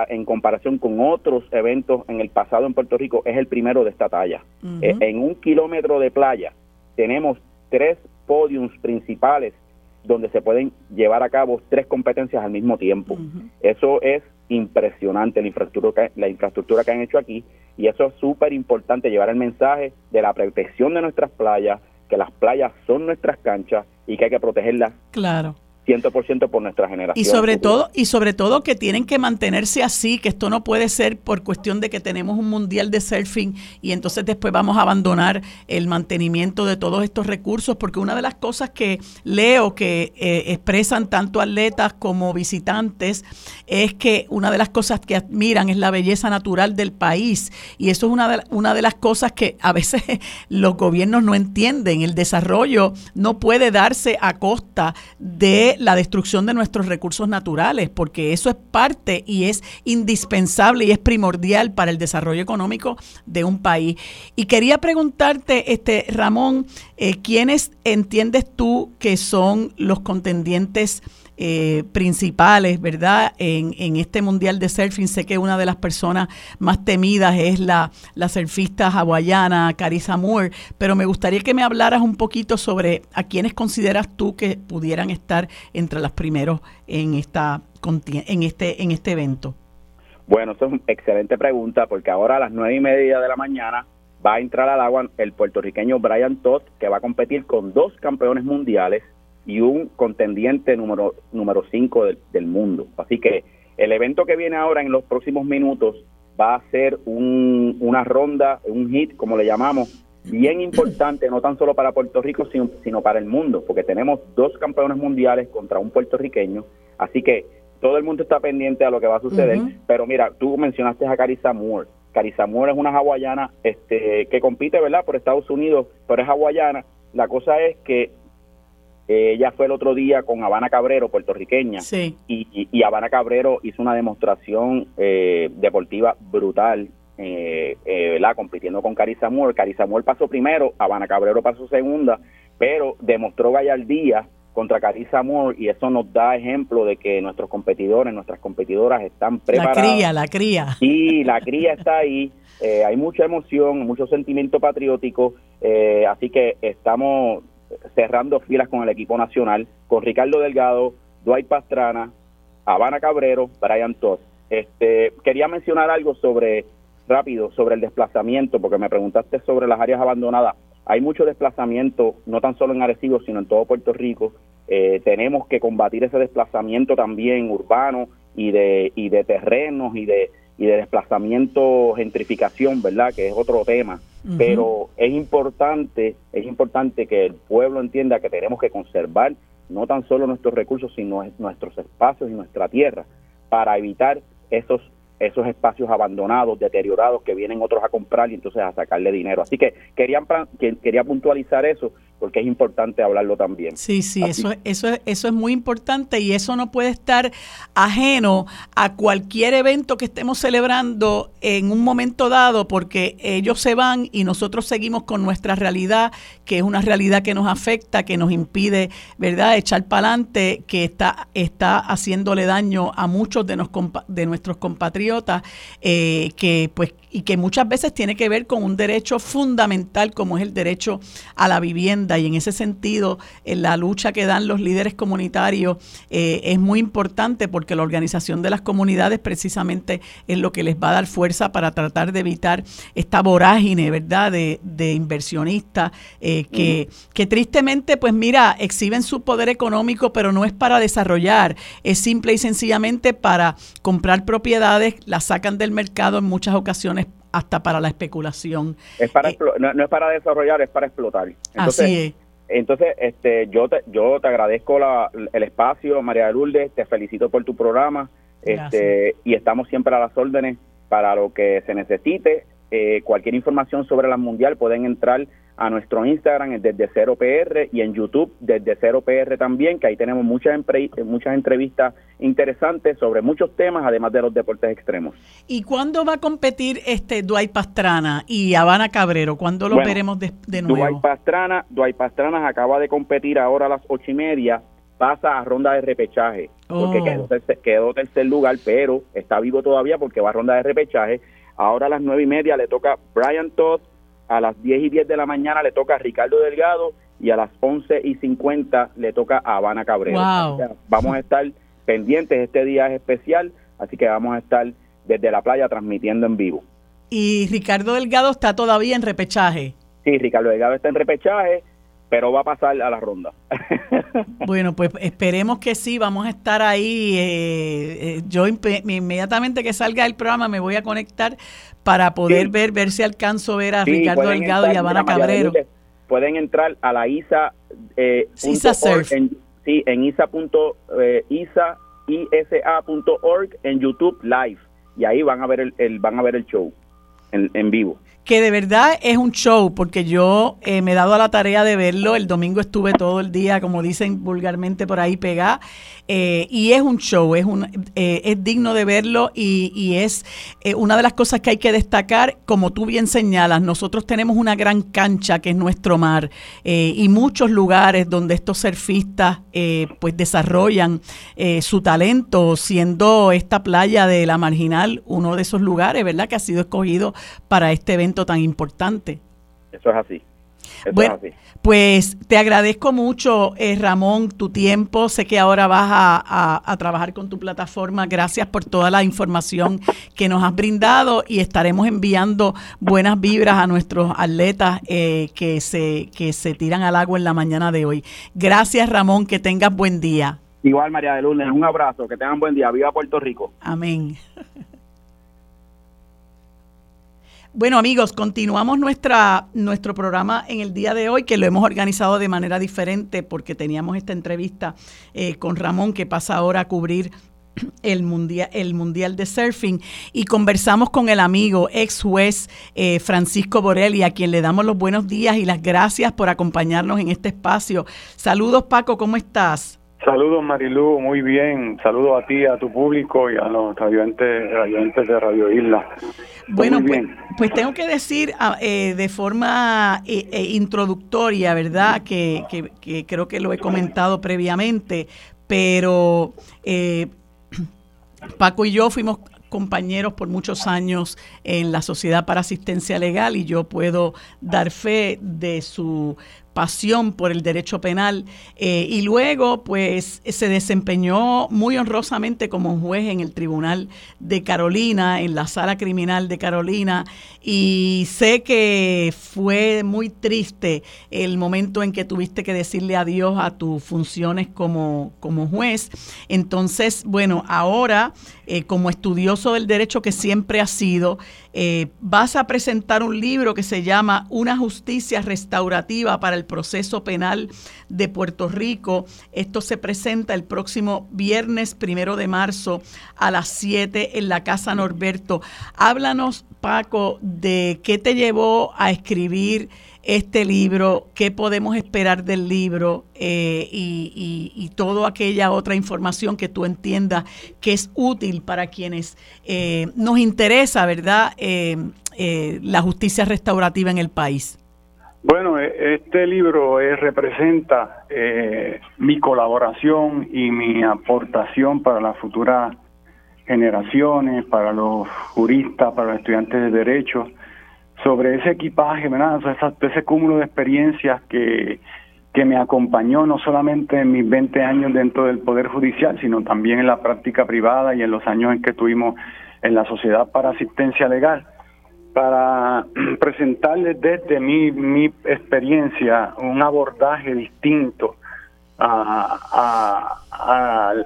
en comparación con otros eventos en el pasado en Puerto Rico, es el primero de esta talla. Eh, en un kilómetro de playa tenemos tres podiums principales donde se pueden llevar a cabo tres competencias al mismo tiempo. Eso es impresionante la infraestructura, la infraestructura que han hecho aquí y eso es súper importante, llevar el mensaje de la protección de nuestras playas, que las playas son nuestras canchas y que hay que protegerlas. Claro. 100% por nuestra generación. Y sobre todo y sobre todo que tienen que mantenerse así, que esto no puede ser por cuestión de que tenemos un mundial de surfing y entonces después vamos a abandonar el mantenimiento de todos estos recursos, porque una de las cosas que leo que eh, expresan tanto atletas como visitantes es que una de las cosas que admiran es la belleza natural del país y eso es una de, una de las cosas que a veces los gobiernos no entienden. El desarrollo no puede darse a costa de la destrucción de nuestros recursos naturales, porque eso es parte y es indispensable y es primordial para el desarrollo económico de un país. Y quería preguntarte, este Ramón, eh, ¿quiénes entiendes tú que son los contendientes eh, principales, ¿verdad? En, en, este Mundial de Surfing, sé que una de las personas más temidas es la, la surfista hawaiana Carissa Moore, pero me gustaría que me hablaras un poquito sobre a quiénes consideras tú que pudieran estar entre los primeros en, esta, en, este, en este evento. Bueno, eso es una excelente pregunta porque ahora a las nueve y media de la mañana va a entrar al agua el puertorriqueño Brian Todd, que va a competir con dos campeones mundiales y un contendiente número número 5 del, mundo. Así que el evento que viene ahora en los próximos minutos va a ser un, una ronda, un hit, como le llamamos, bien importante, no tan solo para Puerto Rico, sino, sino para el mundo, porque tenemos dos campeones mundiales contra un puertorriqueño. Así que todo el mundo está pendiente a lo que va a suceder. Pero mira, tú mencionaste a Carissa Moore. Carissa Moore es una hawaiana este, que compite, ¿verdad?, por Estados Unidos, pero es hawaiana. La cosa es que ella fue el otro día con Habana Cabrero, puertorriqueña, y, y, Habana Cabrero hizo una demostración eh, deportiva brutal, eh, ¿verdad? Compitiendo con Carissa Moore. Carissa Moore pasó primero, Habana Cabrero pasó segunda, pero demostró gallardía contra Carissa Moore y eso nos da ejemplo de que nuestros competidores, nuestras competidoras están preparadas. La cría, la cría. Sí, la cría está ahí. hay mucha emoción, mucho sentimiento patriótico, así que estamos cerrando filas con el equipo nacional, con Ricardo Delgado, Dwight Pastrana, Habana Cabrero, Brian Todd. Este, quería mencionar algo sobre, rápido, sobre el desplazamiento, porque me preguntaste sobre las áreas abandonadas. Hay mucho desplazamiento, no tan solo en Arecibo, sino en todo Puerto Rico. Eh, tenemos que combatir ese desplazamiento también urbano y de, y de terrenos y de, y de desplazamiento, gentrificación, ¿verdad? Que es otro tema. Pero es importante, es importante que el pueblo entienda que tenemos que conservar no tan solo nuestros recursos, sino nuestros espacios y nuestra tierra para evitar esos esos espacios abandonados, deteriorados que vienen otros a comprar y entonces a sacarle dinero. Así que querían quería puntualizar eso porque es importante hablarlo también. Sí, sí, eso, eso, eso es muy importante y eso no puede estar ajeno a cualquier evento que estemos celebrando en un momento dado porque ellos se van y nosotros seguimos con nuestra realidad, que es una realidad que nos afecta, que nos impide, ¿verdad?, echar para adelante, que está, está haciéndole daño a muchos de, nos, de nuestros compatriotas, eh, que pues y que muchas veces tiene que ver con un derecho fundamental como es el derecho a la vivienda y en ese sentido en la lucha que dan los líderes comunitarios eh, es muy importante porque la organización de las comunidades precisamente es lo que les va a dar fuerza para tratar de evitar esta vorágine verdad de, de inversionistas eh, que, que tristemente pues mira exhiben su poder económico pero no es para desarrollar es simple y sencillamente para comprar propiedades las sacan del mercado en muchas ocasiones hasta para la especulación. Es para eh, no, es para desarrollar, es para explotar. Entonces, así es. Entonces, este, yo te, yo te agradezco el espacio, María Lourdes, te felicito por tu programa, este, y estamos siempre a las órdenes para lo que se necesite. Eh, cualquier información sobre la mundial pueden entrar a nuestro Instagram desde cero PR y en YouTube desde cero PR también, que ahí tenemos muchas, muchas entrevistas interesantes sobre muchos temas, además de los deportes extremos. ¿Y cuándo va a competir este Dwight Pastrana y Habana Cabrero? ¿Cuándo lo veremos de, nuevo? Dwight Pastrana, Dwight Pastrana acaba de competir ahora a las ocho y media, pasa a ronda de repechaje, porque oh. quedó, tercer, quedó tercer lugar, pero está vivo todavía porque va a ronda de repechaje. Ahora a las nueve y media le toca Brian Todd, a las 10 y 10 de la mañana le toca a Ricardo Delgado y a las 11 y 50 le toca a Habana Cabrera. Vamos a estar pendientes, este día es especial, así que vamos a estar desde la playa transmitiendo en vivo. ¿Y Ricardo Delgado está todavía en repechaje? Sí, Ricardo Delgado está en repechaje, pero va a pasar a la ronda. bueno, pues esperemos que sí, vamos a estar ahí. Eh, eh, yo inmediatamente que salga el programa me voy a conectar para poder ver ver si alcanzo a ver a Ricardo Delgado y a Habana Cabrero. pueden entrar a la ISA, eh, ISA Surf. En, sí, en isa.isa, eh, isa.org en YouTube Live y ahí van a ver el, van a ver el show en, en vivo que de verdad es un show, porque yo eh, me he dado a la tarea de verlo. El domingo estuve todo el día, como dicen vulgarmente por ahí, pegada. Eh, y es un show, es, un, eh, es digno de verlo y, y es una de las cosas que hay que destacar, como tú bien señalas, nosotros tenemos una gran cancha que es nuestro mar y muchos lugares donde estos surfistas pues desarrollan su talento, siendo esta playa de la Marginal uno de esos lugares, ¿verdad? Que ha sido escogido para este evento tan importante. Eso es así. bueno, pues te agradezco mucho, eh, Ramón, tu tiempo. Sé que ahora vas a, trabajar con tu plataforma. Gracias por toda la información que nos has brindado y estaremos enviando buenas vibras a nuestros atletas eh, que, se, que se tiran al agua en la mañana de hoy. Gracias, Ramón. Que tengas buen día. Igual, María de Lunes. Un abrazo. Que tengan buen día. Viva Puerto Rico. Amén. Bueno amigos, continuamos nuestra, nuestro programa en el día de hoy, que lo hemos organizado de manera diferente porque teníamos esta entrevista eh, con Ramón que pasa ahora a cubrir el mundial, el mundial de surfing y conversamos con el amigo ex juez eh, Francisco Borelli, a quien le damos los buenos días y las gracias por acompañarnos en este espacio. Saludos Paco, ¿cómo estás? Saludos Marilu, muy bien. Saludos a ti, a tu público y a los radioantes, de Radio Isla. Bueno, pues, pues, tengo que decir ah, eh, de forma eh, eh, introductoria, ¿verdad? Que, que, creo que lo he comentado previamente, pero Paco y yo fuimos compañeros por muchos años en la Sociedad para Asistencia Legal y yo puedo dar fe de su pasión por el derecho penal eh, y luego pues se desempeñó muy honrosamente como juez en el Tribunal de Carolina, en la Sala Criminal de Carolina y sé que fue muy triste el momento en que tuviste que decirle adiós a tus funciones como, como juez. Entonces, bueno, ahora eh, como estudioso del derecho que siempre ha sido, eh, vas a presentar un libro que se llama Una justicia restaurativa para el proceso penal de Puerto Rico. Esto se presenta el próximo viernes primero de marzo a las 7 en la Casa Norberto. Háblanos, Paco, de qué te llevó a escribir este libro, qué podemos esperar del libro eh, y, y, toda aquella otra información que tú entiendas que es útil para quienes eh, nos interesa, ¿verdad?, eh, la justicia restaurativa en el país. Bueno, este libro representa mi colaboración y mi aportación para las futuras generaciones, para los juristas, para los estudiantes de derecho sobre ese equipaje, ¿verdad? ese cúmulo de experiencias que, que me acompañó no solamente en mis 20 años dentro del Poder Judicial, sino también en la práctica privada y en los años en que estuvimos en la Sociedad para Asistencia Legal, para presentarles desde mi, mi experiencia un abordaje distinto a,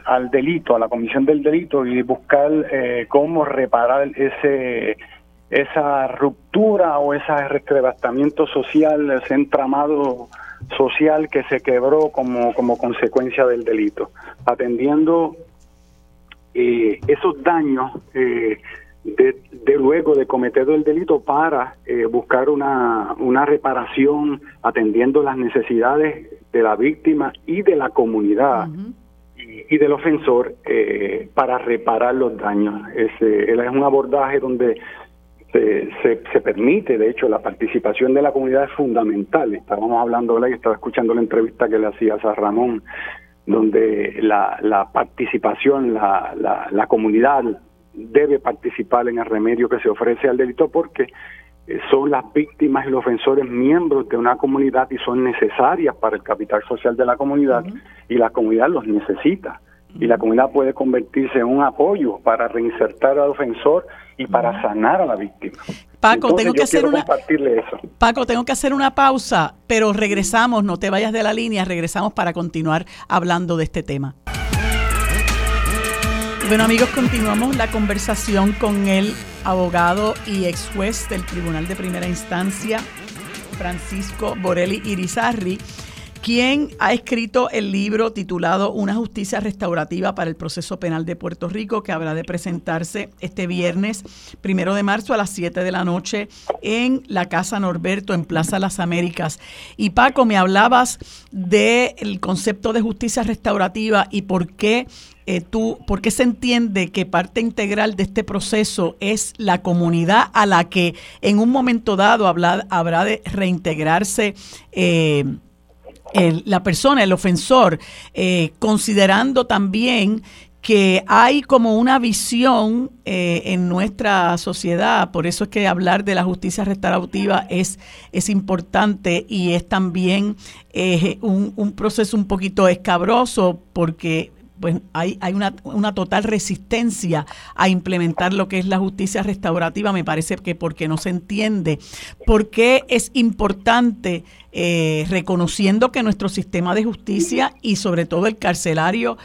al, delito, a la comisión del delito y buscar eh, cómo reparar ese esa ruptura o ese reclevastamiento social, ese entramado social que se quebró como, como consecuencia del delito, atendiendo eh, esos daños eh, de, luego de cometer el delito para eh, buscar una, una reparación, atendiendo las necesidades de la víctima y de la comunidad. y, del ofensor para reparar los daños. Es, es un abordaje donde se, se, permite, de hecho, la participación de la comunidad es fundamental. Estábamos hablando, y estaba escuchando la entrevista que le hacía a Ramón, donde la, la participación, la, la, la, comunidad debe participar en el remedio que se ofrece al delito porque eh, son las víctimas y los ofensores miembros de una comunidad y son necesarias para el capital social de la comunidad y la comunidad los necesita. Y la comunidad puede convertirse en un apoyo para reinsertar al ofensor y para sanar a la víctima. Paco, tengo que hacer una eso. Paco, tengo que hacer una pausa, pero regresamos, no te vayas de la línea, regresamos para continuar hablando de este tema. Bueno amigos, continuamos la conversación con el abogado y ex juez del Tribunal de Primera Instancia, Francisco Borelli Irizarri, quien ha escrito el libro titulado Una justicia restaurativa para el proceso penal de Puerto Rico, que habrá de presentarse este viernes, primero de marzo a las 7 de la noche en la Casa Norberto, en Plaza Las Américas. Y Paco, me hablabas del concepto de justicia restaurativa y por qué eh, tú, ¿por qué se entiende que parte integral de este proceso es la comunidad a la que en un momento dado habrá, de reintegrarse eh, la persona, el ofensor, eh, considerando también que hay como una visión en nuestra sociedad, por eso es que hablar de la justicia restaurativa es, es importante y es también un, un, proceso un poquito escabroso porque pues hay, hay una, una, total resistencia a implementar lo que es la justicia restaurativa, me parece que porque no se entiende. ¿Por qué es importante, eh, reconociendo que nuestro sistema de justicia y sobre todo el carcelario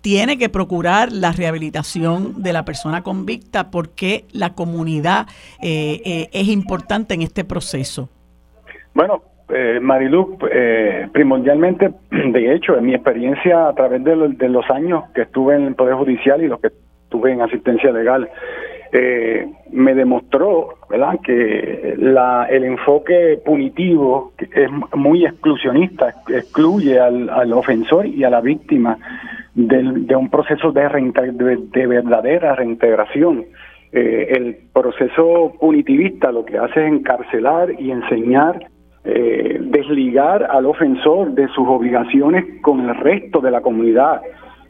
tiene que procurar la rehabilitación de la persona convicta? ¿Por qué la comunidad eh, eh, es importante en este proceso? Bueno, eh, eh, primordialmente, de hecho, en mi experiencia a través de, los años que estuve en el Poder Judicial y los que estuve en asistencia legal, eh, me demostró ¿verdad? que la, el enfoque punitivo es muy exclusionista, excluye al, ofensor y a la víctima de un proceso de, de, verdadera reintegración. Eh, el proceso punitivista lo que hace es encarcelar y enseñar eh, desligar al ofensor de sus obligaciones con el resto de la comunidad.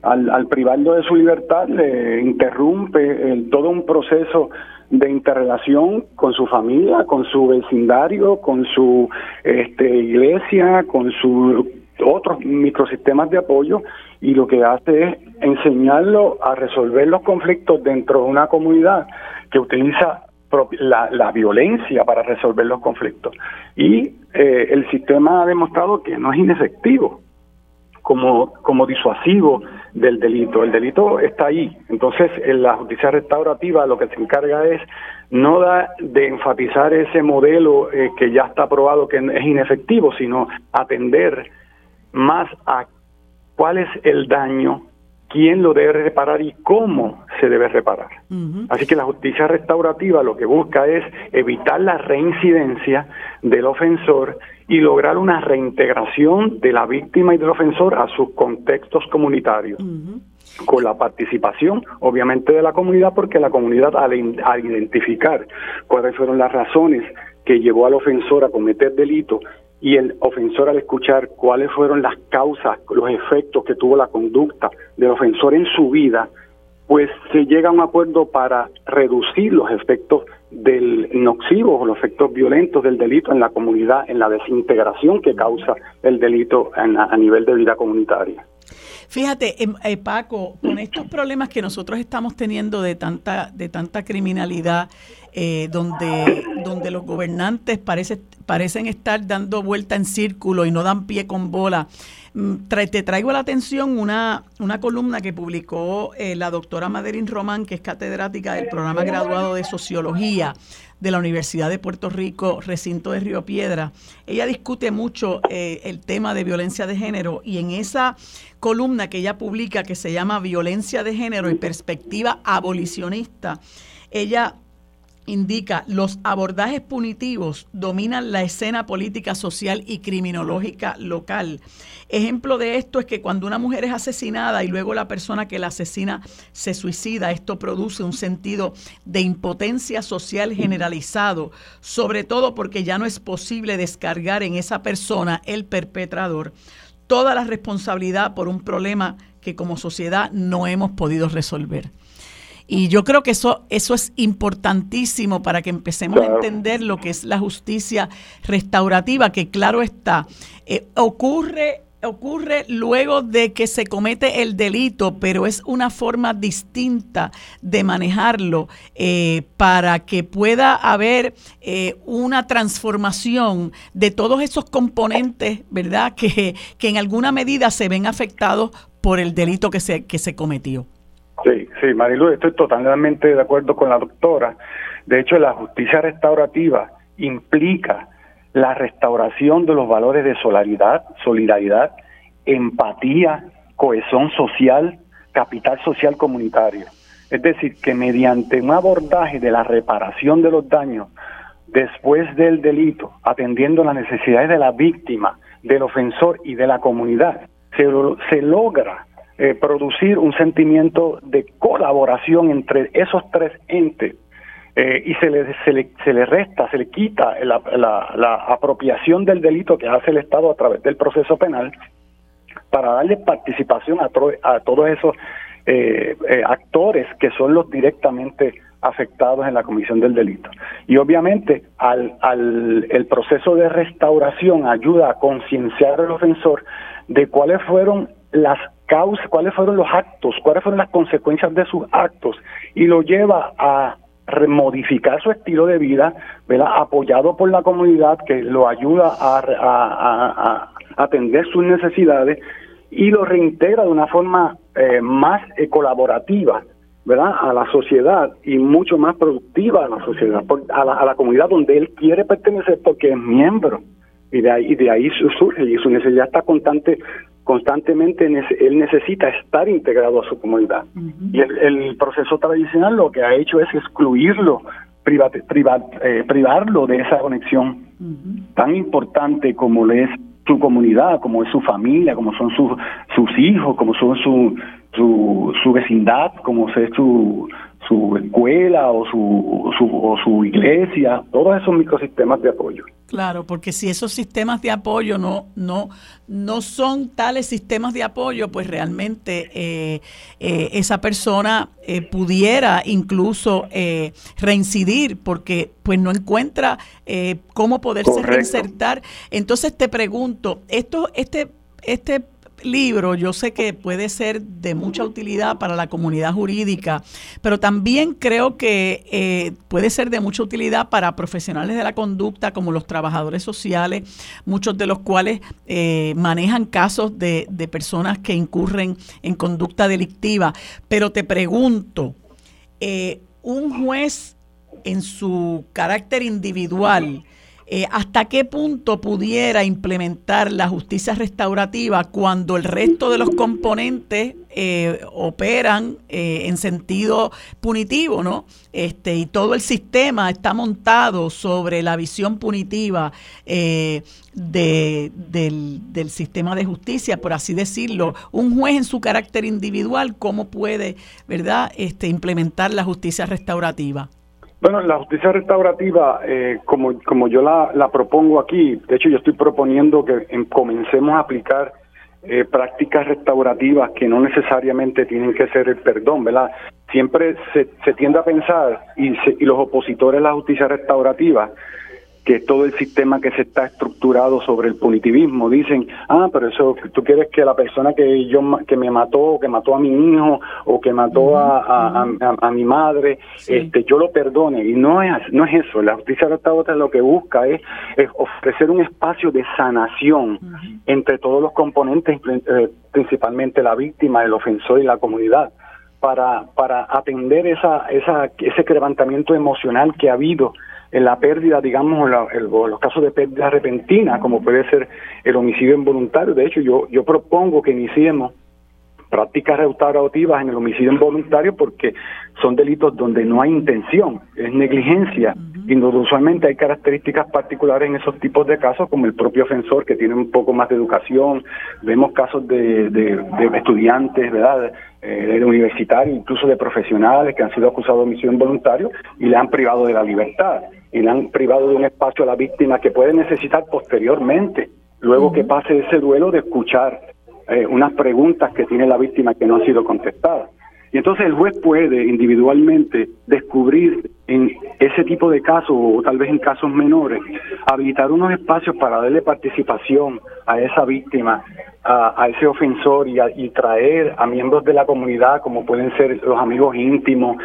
Al, al privarlo de su libertad le interrumpe todo un proceso de interrelación con su familia, con su vecindario, con su este, iglesia, con sus otros microsistemas de apoyo y lo que hace es enseñarlo a resolver los conflictos dentro de una comunidad que utiliza la, la, violencia para resolver los conflictos. Y eh, el sistema ha demostrado que no es inefectivo como, como disuasivo del delito. El delito está ahí. Entonces, en la justicia restaurativa lo que se encarga es no da de enfatizar ese modelo eh, que ya está probado que es inefectivo, sino atender más a cuál es el daño quién lo debe reparar y cómo se debe reparar. Así que la justicia restaurativa lo que busca es evitar la reincidencia del ofensor y lograr una reintegración de la víctima y del ofensor a sus contextos comunitarios. con la participación, obviamente, de la comunidad, porque la comunidad, al, al identificar cuáles fueron las razones que llevó al ofensor a cometer delito y el ofensor al escuchar cuáles fueron las causas, los efectos que tuvo la conducta del ofensor en su vida, pues se llega a un acuerdo para reducir los efectos del nocivo o los efectos violentos del delito en la comunidad, en la desintegración que causa el delito a nivel de vida comunitaria. Fíjate, em, eh, Paco, con estos problemas que nosotros estamos teniendo de tanta, de tanta criminalidad, eh, donde, donde los gobernantes parece, parecen estar dando vuelta en círculo y no dan pie con bola. Mm, te traigo la atención una, una columna que publicó eh, la doctora Madeline Román, que es catedrática del programa graduado de Sociología de la Universidad de Puerto Rico, recinto de Río Piedra. Ella discute mucho eh, el tema de violencia de género y en esa columna que ella publica que se llama Violencia de género y perspectiva abolicionista, ella indica los abordajes punitivos dominan la escena política, social y criminológica local. Ejemplo de esto es que cuando una mujer es asesinada y luego la persona que la asesina se suicida, esto produce un sentido de impotencia social generalizado, sobre todo porque ya no es posible descargar en esa persona, el perpetrador, toda la responsabilidad por un problema que como sociedad no hemos podido resolver. Y yo creo que eso, eso es importantísimo para que empecemos a entender lo que es la justicia restaurativa, que claro está, eh, ocurre ocurre luego de que se comete el delito, pero es una forma distinta de manejarlo eh, para que pueda haber eh, una transformación de todos esos componentes, ¿verdad? Que, que en alguna medida se ven afectados por el delito que se, que se cometió. Sí, Marilu, estoy totalmente de acuerdo con la doctora. De hecho, la justicia restaurativa implica la restauración de los valores de solidaridad, solidaridad, empatía, cohesión social, capital social comunitario. Es decir, que mediante un abordaje de la reparación de los daños después del delito, atendiendo las necesidades de la víctima, del ofensor y de la comunidad, se, se logra eh, producir un sentimiento de colaboración entre esos tres entes eh, y se le, se, le, se le resta, se le quita la, la, apropiación del delito que hace el Estado a través del proceso penal para darle participación a, a todos esos eh, eh, actores que son los directamente afectados en la comisión del delito. Y obviamente al, al el proceso de restauración ayuda a concienciar al ofensor de cuáles fueron las causas, cuáles fueron los actos, cuáles fueron las consecuencias de sus actos y lo lleva a modificar su estilo de vida, ¿verdad? apoyado por la comunidad que lo ayuda a, atender sus necesidades y lo reintegra de una forma eh, más eh, colaborativa ¿verdad? a la sociedad y mucho más productiva a la sociedad, a la, a la comunidad donde él quiere pertenecer porque es miembro y de ahí, y de ahí surge y su necesidad está constante constantemente él necesita estar integrado a su comunidad. Y el, proceso tradicional lo que ha hecho es excluirlo, eh, privarlo de esa conexión tan importante como le es su comunidad, como es su familia, como son sus, sus hijos, como son su, su, su vecindad, como es su, su escuela o su, su, o su iglesia, todos esos microsistemas de apoyo. Claro, porque si esos sistemas de apoyo no, no, no son tales sistemas de apoyo, pues realmente eh, eh, esa persona eh, pudiera incluso reincidir porque pues no encuentra cómo poderse reinsertar. Entonces te pregunto, esto, este, este libro yo sé que puede ser de mucha utilidad para la comunidad jurídica, pero también creo que eh, puede ser de mucha utilidad para profesionales de la conducta como los trabajadores sociales, muchos de los cuales eh, manejan casos de, personas que incurren en conducta delictiva. Pero te pregunto, eh, un juez en su carácter individual, eh, hasta qué punto pudiera implementar la justicia restaurativa cuando el resto de los componentes eh, operan eh, en sentido punitivo, ¿no? Este, y todo el sistema está montado sobre la visión punitiva del, del, sistema de justicia, por así decirlo. Un juez en su carácter individual, ¿cómo puede, verdad, este, implementar la justicia restaurativa? Bueno, la justicia restaurativa, eh, como, como yo la, la, propongo aquí, de hecho yo estoy proponiendo que comencemos a aplicar eh, prácticas restaurativas que no necesariamente tienen que ser el perdón, ¿verdad? Siempre se, se tiende a pensar, y, y los opositores a la justicia restaurativa, que todo el sistema que se está estructurado sobre el punitivismo dicen ah pero eso tú quieres que la persona que yo que me mató que mató a mi hijo o que mató a, a, mi madre este yo lo perdone y no es no es eso. La justicia restaurativa lo que busca es, ofrecer un espacio de sanación entre todos los componentes eh, principalmente la víctima el ofensor y la comunidad para para atender esa esa ese levantamiento emocional que ha habido en la pérdida, digamos, los casos de pérdida repentina, como puede ser el homicidio involuntario. De hecho, yo, yo propongo que iniciemos prácticas restaurativas en el homicidio involuntario porque son delitos donde no hay intención, es negligencia. Y usualmente hay características particulares en esos tipos de casos, como el propio ofensor que tiene un poco más de educación. Vemos casos de, de, estudiantes, ¿verdad? Eh, de universitarios, incluso de profesionales que han sido acusados de homicidio involuntario y le han privado de la libertad y le han privado de un espacio a la víctima que puede necesitar posteriormente, luego que pase ese duelo, de escuchar eh, unas preguntas que tiene la víctima que no han sido contestadas. Y entonces el juez puede individualmente descubrir en ese tipo de casos o tal vez en casos menores, habilitar unos espacios para darle participación a esa víctima, a, ese ofensor y, y, traer a miembros de la comunidad, como pueden ser los amigos íntimos,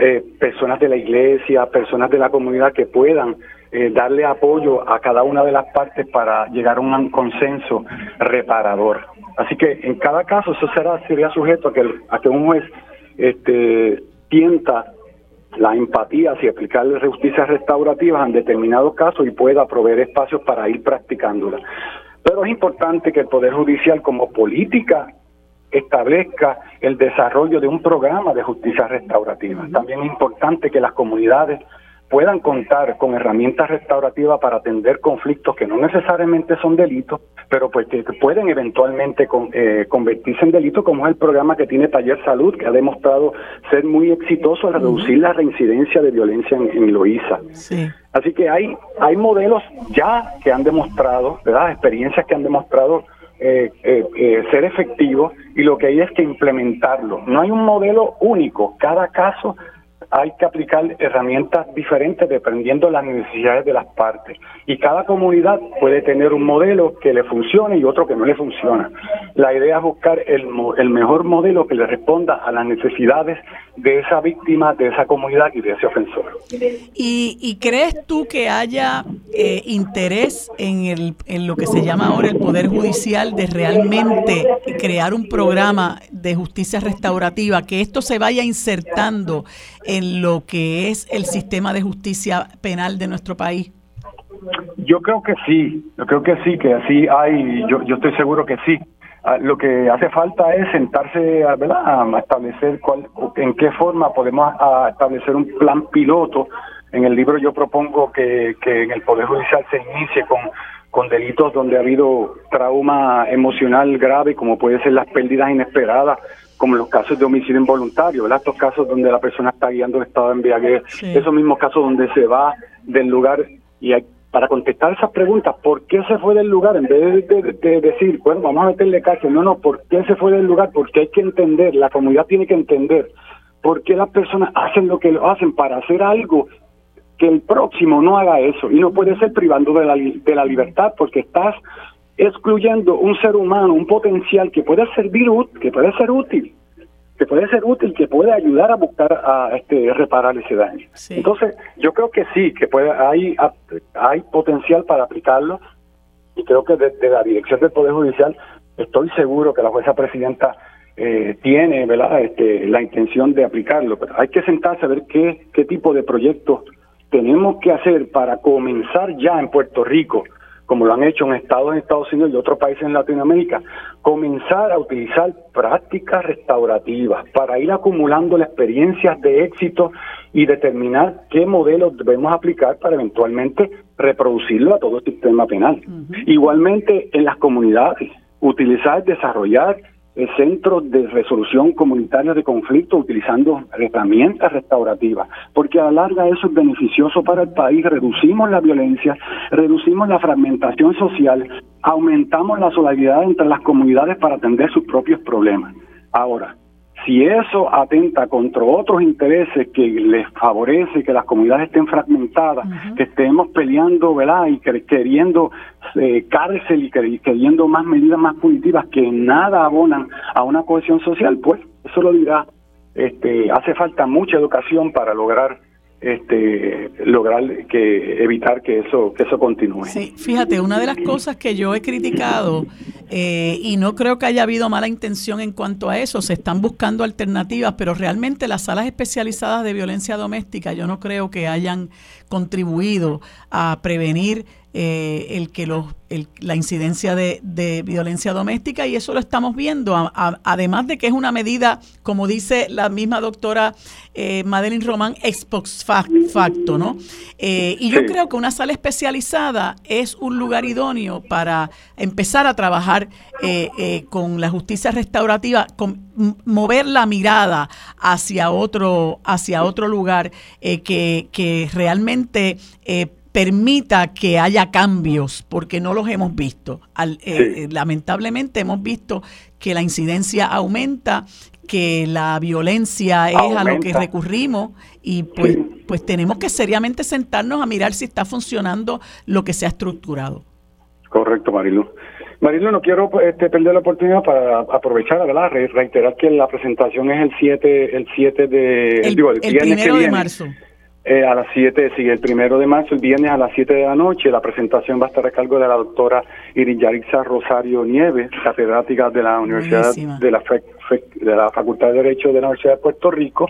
eh, personas de la iglesia, personas de la comunidad que puedan eh, darle apoyo a cada una de las partes para llegar a un consenso reparador. Así que en cada caso eso será sería sujeto a que, a que un juez este, tienta la empatía hacia aplicarle justicias restaurativas en determinados casos y pueda proveer espacios para ir practicándola. Pero es importante que el Poder Judicial como política establezca el desarrollo de un programa de justicia restaurativa. También es importante que las comunidades puedan contar con herramientas restaurativas para atender conflictos que no necesariamente son delitos, pero pues que pueden eventualmente eh, convertirse en delitos, como es el programa que tiene Taller Salud, que ha demostrado ser muy exitoso al reducir la reincidencia de violencia en, en Loíza. Así que hay, hay modelos ya que han demostrado, ¿verdad? experiencias que han demostrado eh, eh, ser efectivos y lo que hay es que implementarlo. No hay un modelo único, cada caso hay que aplicar herramientas diferentes dependiendo de las necesidades de las partes. Y cada comunidad puede tener un modelo que le funcione y otro que no le funciona. La idea es buscar el, el mejor modelo que le responda a las necesidades de esa víctima, de esa comunidad y de ese ofensor. ¿Y, crees tú que haya eh, interés en, el, en lo que se llama ahora el Poder Judicial de realmente crear un programa de justicia restaurativa, que esto se vaya insertando en lo que es el sistema de justicia penal de nuestro país? Yo creo que sí, yo creo que sí, que así hay, yo, estoy seguro que sí. Ah, lo que hace falta es sentarse ¿verdad? a establecer cuál, en qué forma podemos establecer un plan piloto. En el libro yo propongo que, que en el Poder Judicial se inicie con, con delitos donde ha habido trauma emocional grave, como puede ser las pérdidas inesperadas, como los casos de homicidio involuntario, ¿verdad? estos casos donde la persona está guiando en estado de embriaguez, esos mismos casos donde se va del lugar y hay para contestar esas preguntas, ¿por qué se fue del lugar? En vez de, decir, bueno, vamos a meterle cárcel, no, no, ¿por qué se fue del lugar? Porque hay que entender, la comunidad tiene que entender por qué las personas hacen lo que lo hacen para hacer algo que el próximo no haga eso. Y no puede ser privando de la, de la libertad porque estás excluyendo un ser humano, un potencial que puede servir, que puede ser útil que puede ser útil, que puede ayudar a buscar a este reparar ese daño. Entonces, yo creo que sí, que puede hay hay potencial para aplicarlo y creo que desde la dirección del Poder Judicial estoy seguro que la jueza presidenta eh, tiene ¿verdad? Este, la intención de aplicarlo, pero hay que sentarse a ver qué, qué tipo de proyectos tenemos que hacer para comenzar ya en Puerto Rico como lo han hecho en Estados, en Estados Unidos y otros países en Latinoamérica, comenzar a utilizar prácticas restaurativas para ir acumulando las experiencias de éxito y determinar qué modelos debemos aplicar para eventualmente reproducirlo a todo el sistema penal. Igualmente en las comunidades, utilizar, desarrollar centros de resolución comunitaria de conflictos utilizando herramientas restaurativas, porque a la larga eso es beneficioso para el país, reducimos la violencia, reducimos la fragmentación social, aumentamos la solidaridad entre las comunidades para atender sus propios problemas. Ahora, si eso atenta contra otros intereses que les favorece que las comunidades estén fragmentadas, que estemos peleando, ¿verdad? Y queriendo eh, cárcel y queriendo más medidas más punitivas que nada abonan a una cohesión social, pues eso lo dirá. Este, hace falta mucha educación para lograr este, lograr que evitar que eso que eso continúe. Sí, fíjate, una de las cosas que yo he criticado eh, y no creo que haya habido mala intención en cuanto a eso, se están buscando alternativas, pero realmente las salas especializadas de violencia doméstica yo no creo que hayan contribuido a prevenir eh, el que los, la incidencia de, de, violencia doméstica y eso lo estamos viendo, además de que es una medida, como dice la misma doctora eh, Madeline Román, ex post facto, ¿no? Eh, y yo creo que una sala especializada es un lugar idóneo para empezar a trabajar eh, con la justicia restaurativa, con mover la mirada hacia otro, hacia otro lugar que, que realmente permita que haya cambios, porque no los hemos visto. Eh, lamentablemente hemos visto que la incidencia aumenta, que la violencia es a lo que recurrimos y pues, pues tenemos que seriamente sentarnos a mirar si está funcionando lo que se ha estructurado. Correcto, Marilu. Marilu, no quiero este, perder la oportunidad para aprovechar, ¿verdad? reiterar que la presentación es el 7 el 7 de el, digo, el, primero de marzo. Eh, a las 7, sí, el primero de marzo, el viernes a las 7 de la noche. La presentación va a estar a cargo de la doctora Iriyarixa Rosario Nieves, catedrática de la Universidad de la, de la Facultad de Derecho de la Universidad de Puerto Rico.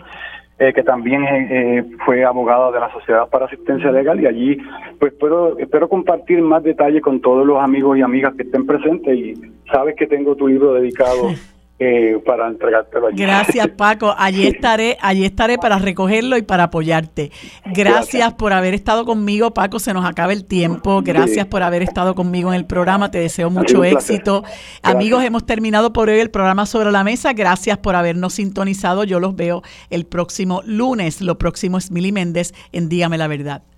Eh, que también eh, fue abogada de la Sociedad para Asistencia Legal y allí pues espero, espero compartir más detalles con todos los amigos y amigas que estén presentes y sabes que tengo tu libro dedicado eh, para entregártelo allí. Gracias, Paco. Allí estaré, allí estaré para recogerlo y para apoyarte. Gracias, por haber estado conmigo, Paco. Se nos acaba el tiempo. Gracias por haber estado conmigo en el programa. Te deseo mucho éxito. Amigos, hemos terminado por hoy el programa sobre la mesa. Gracias por habernos sintonizado. Yo los veo el próximo lunes. Lo próximo es Mili Méndez en Dígame la Verdad.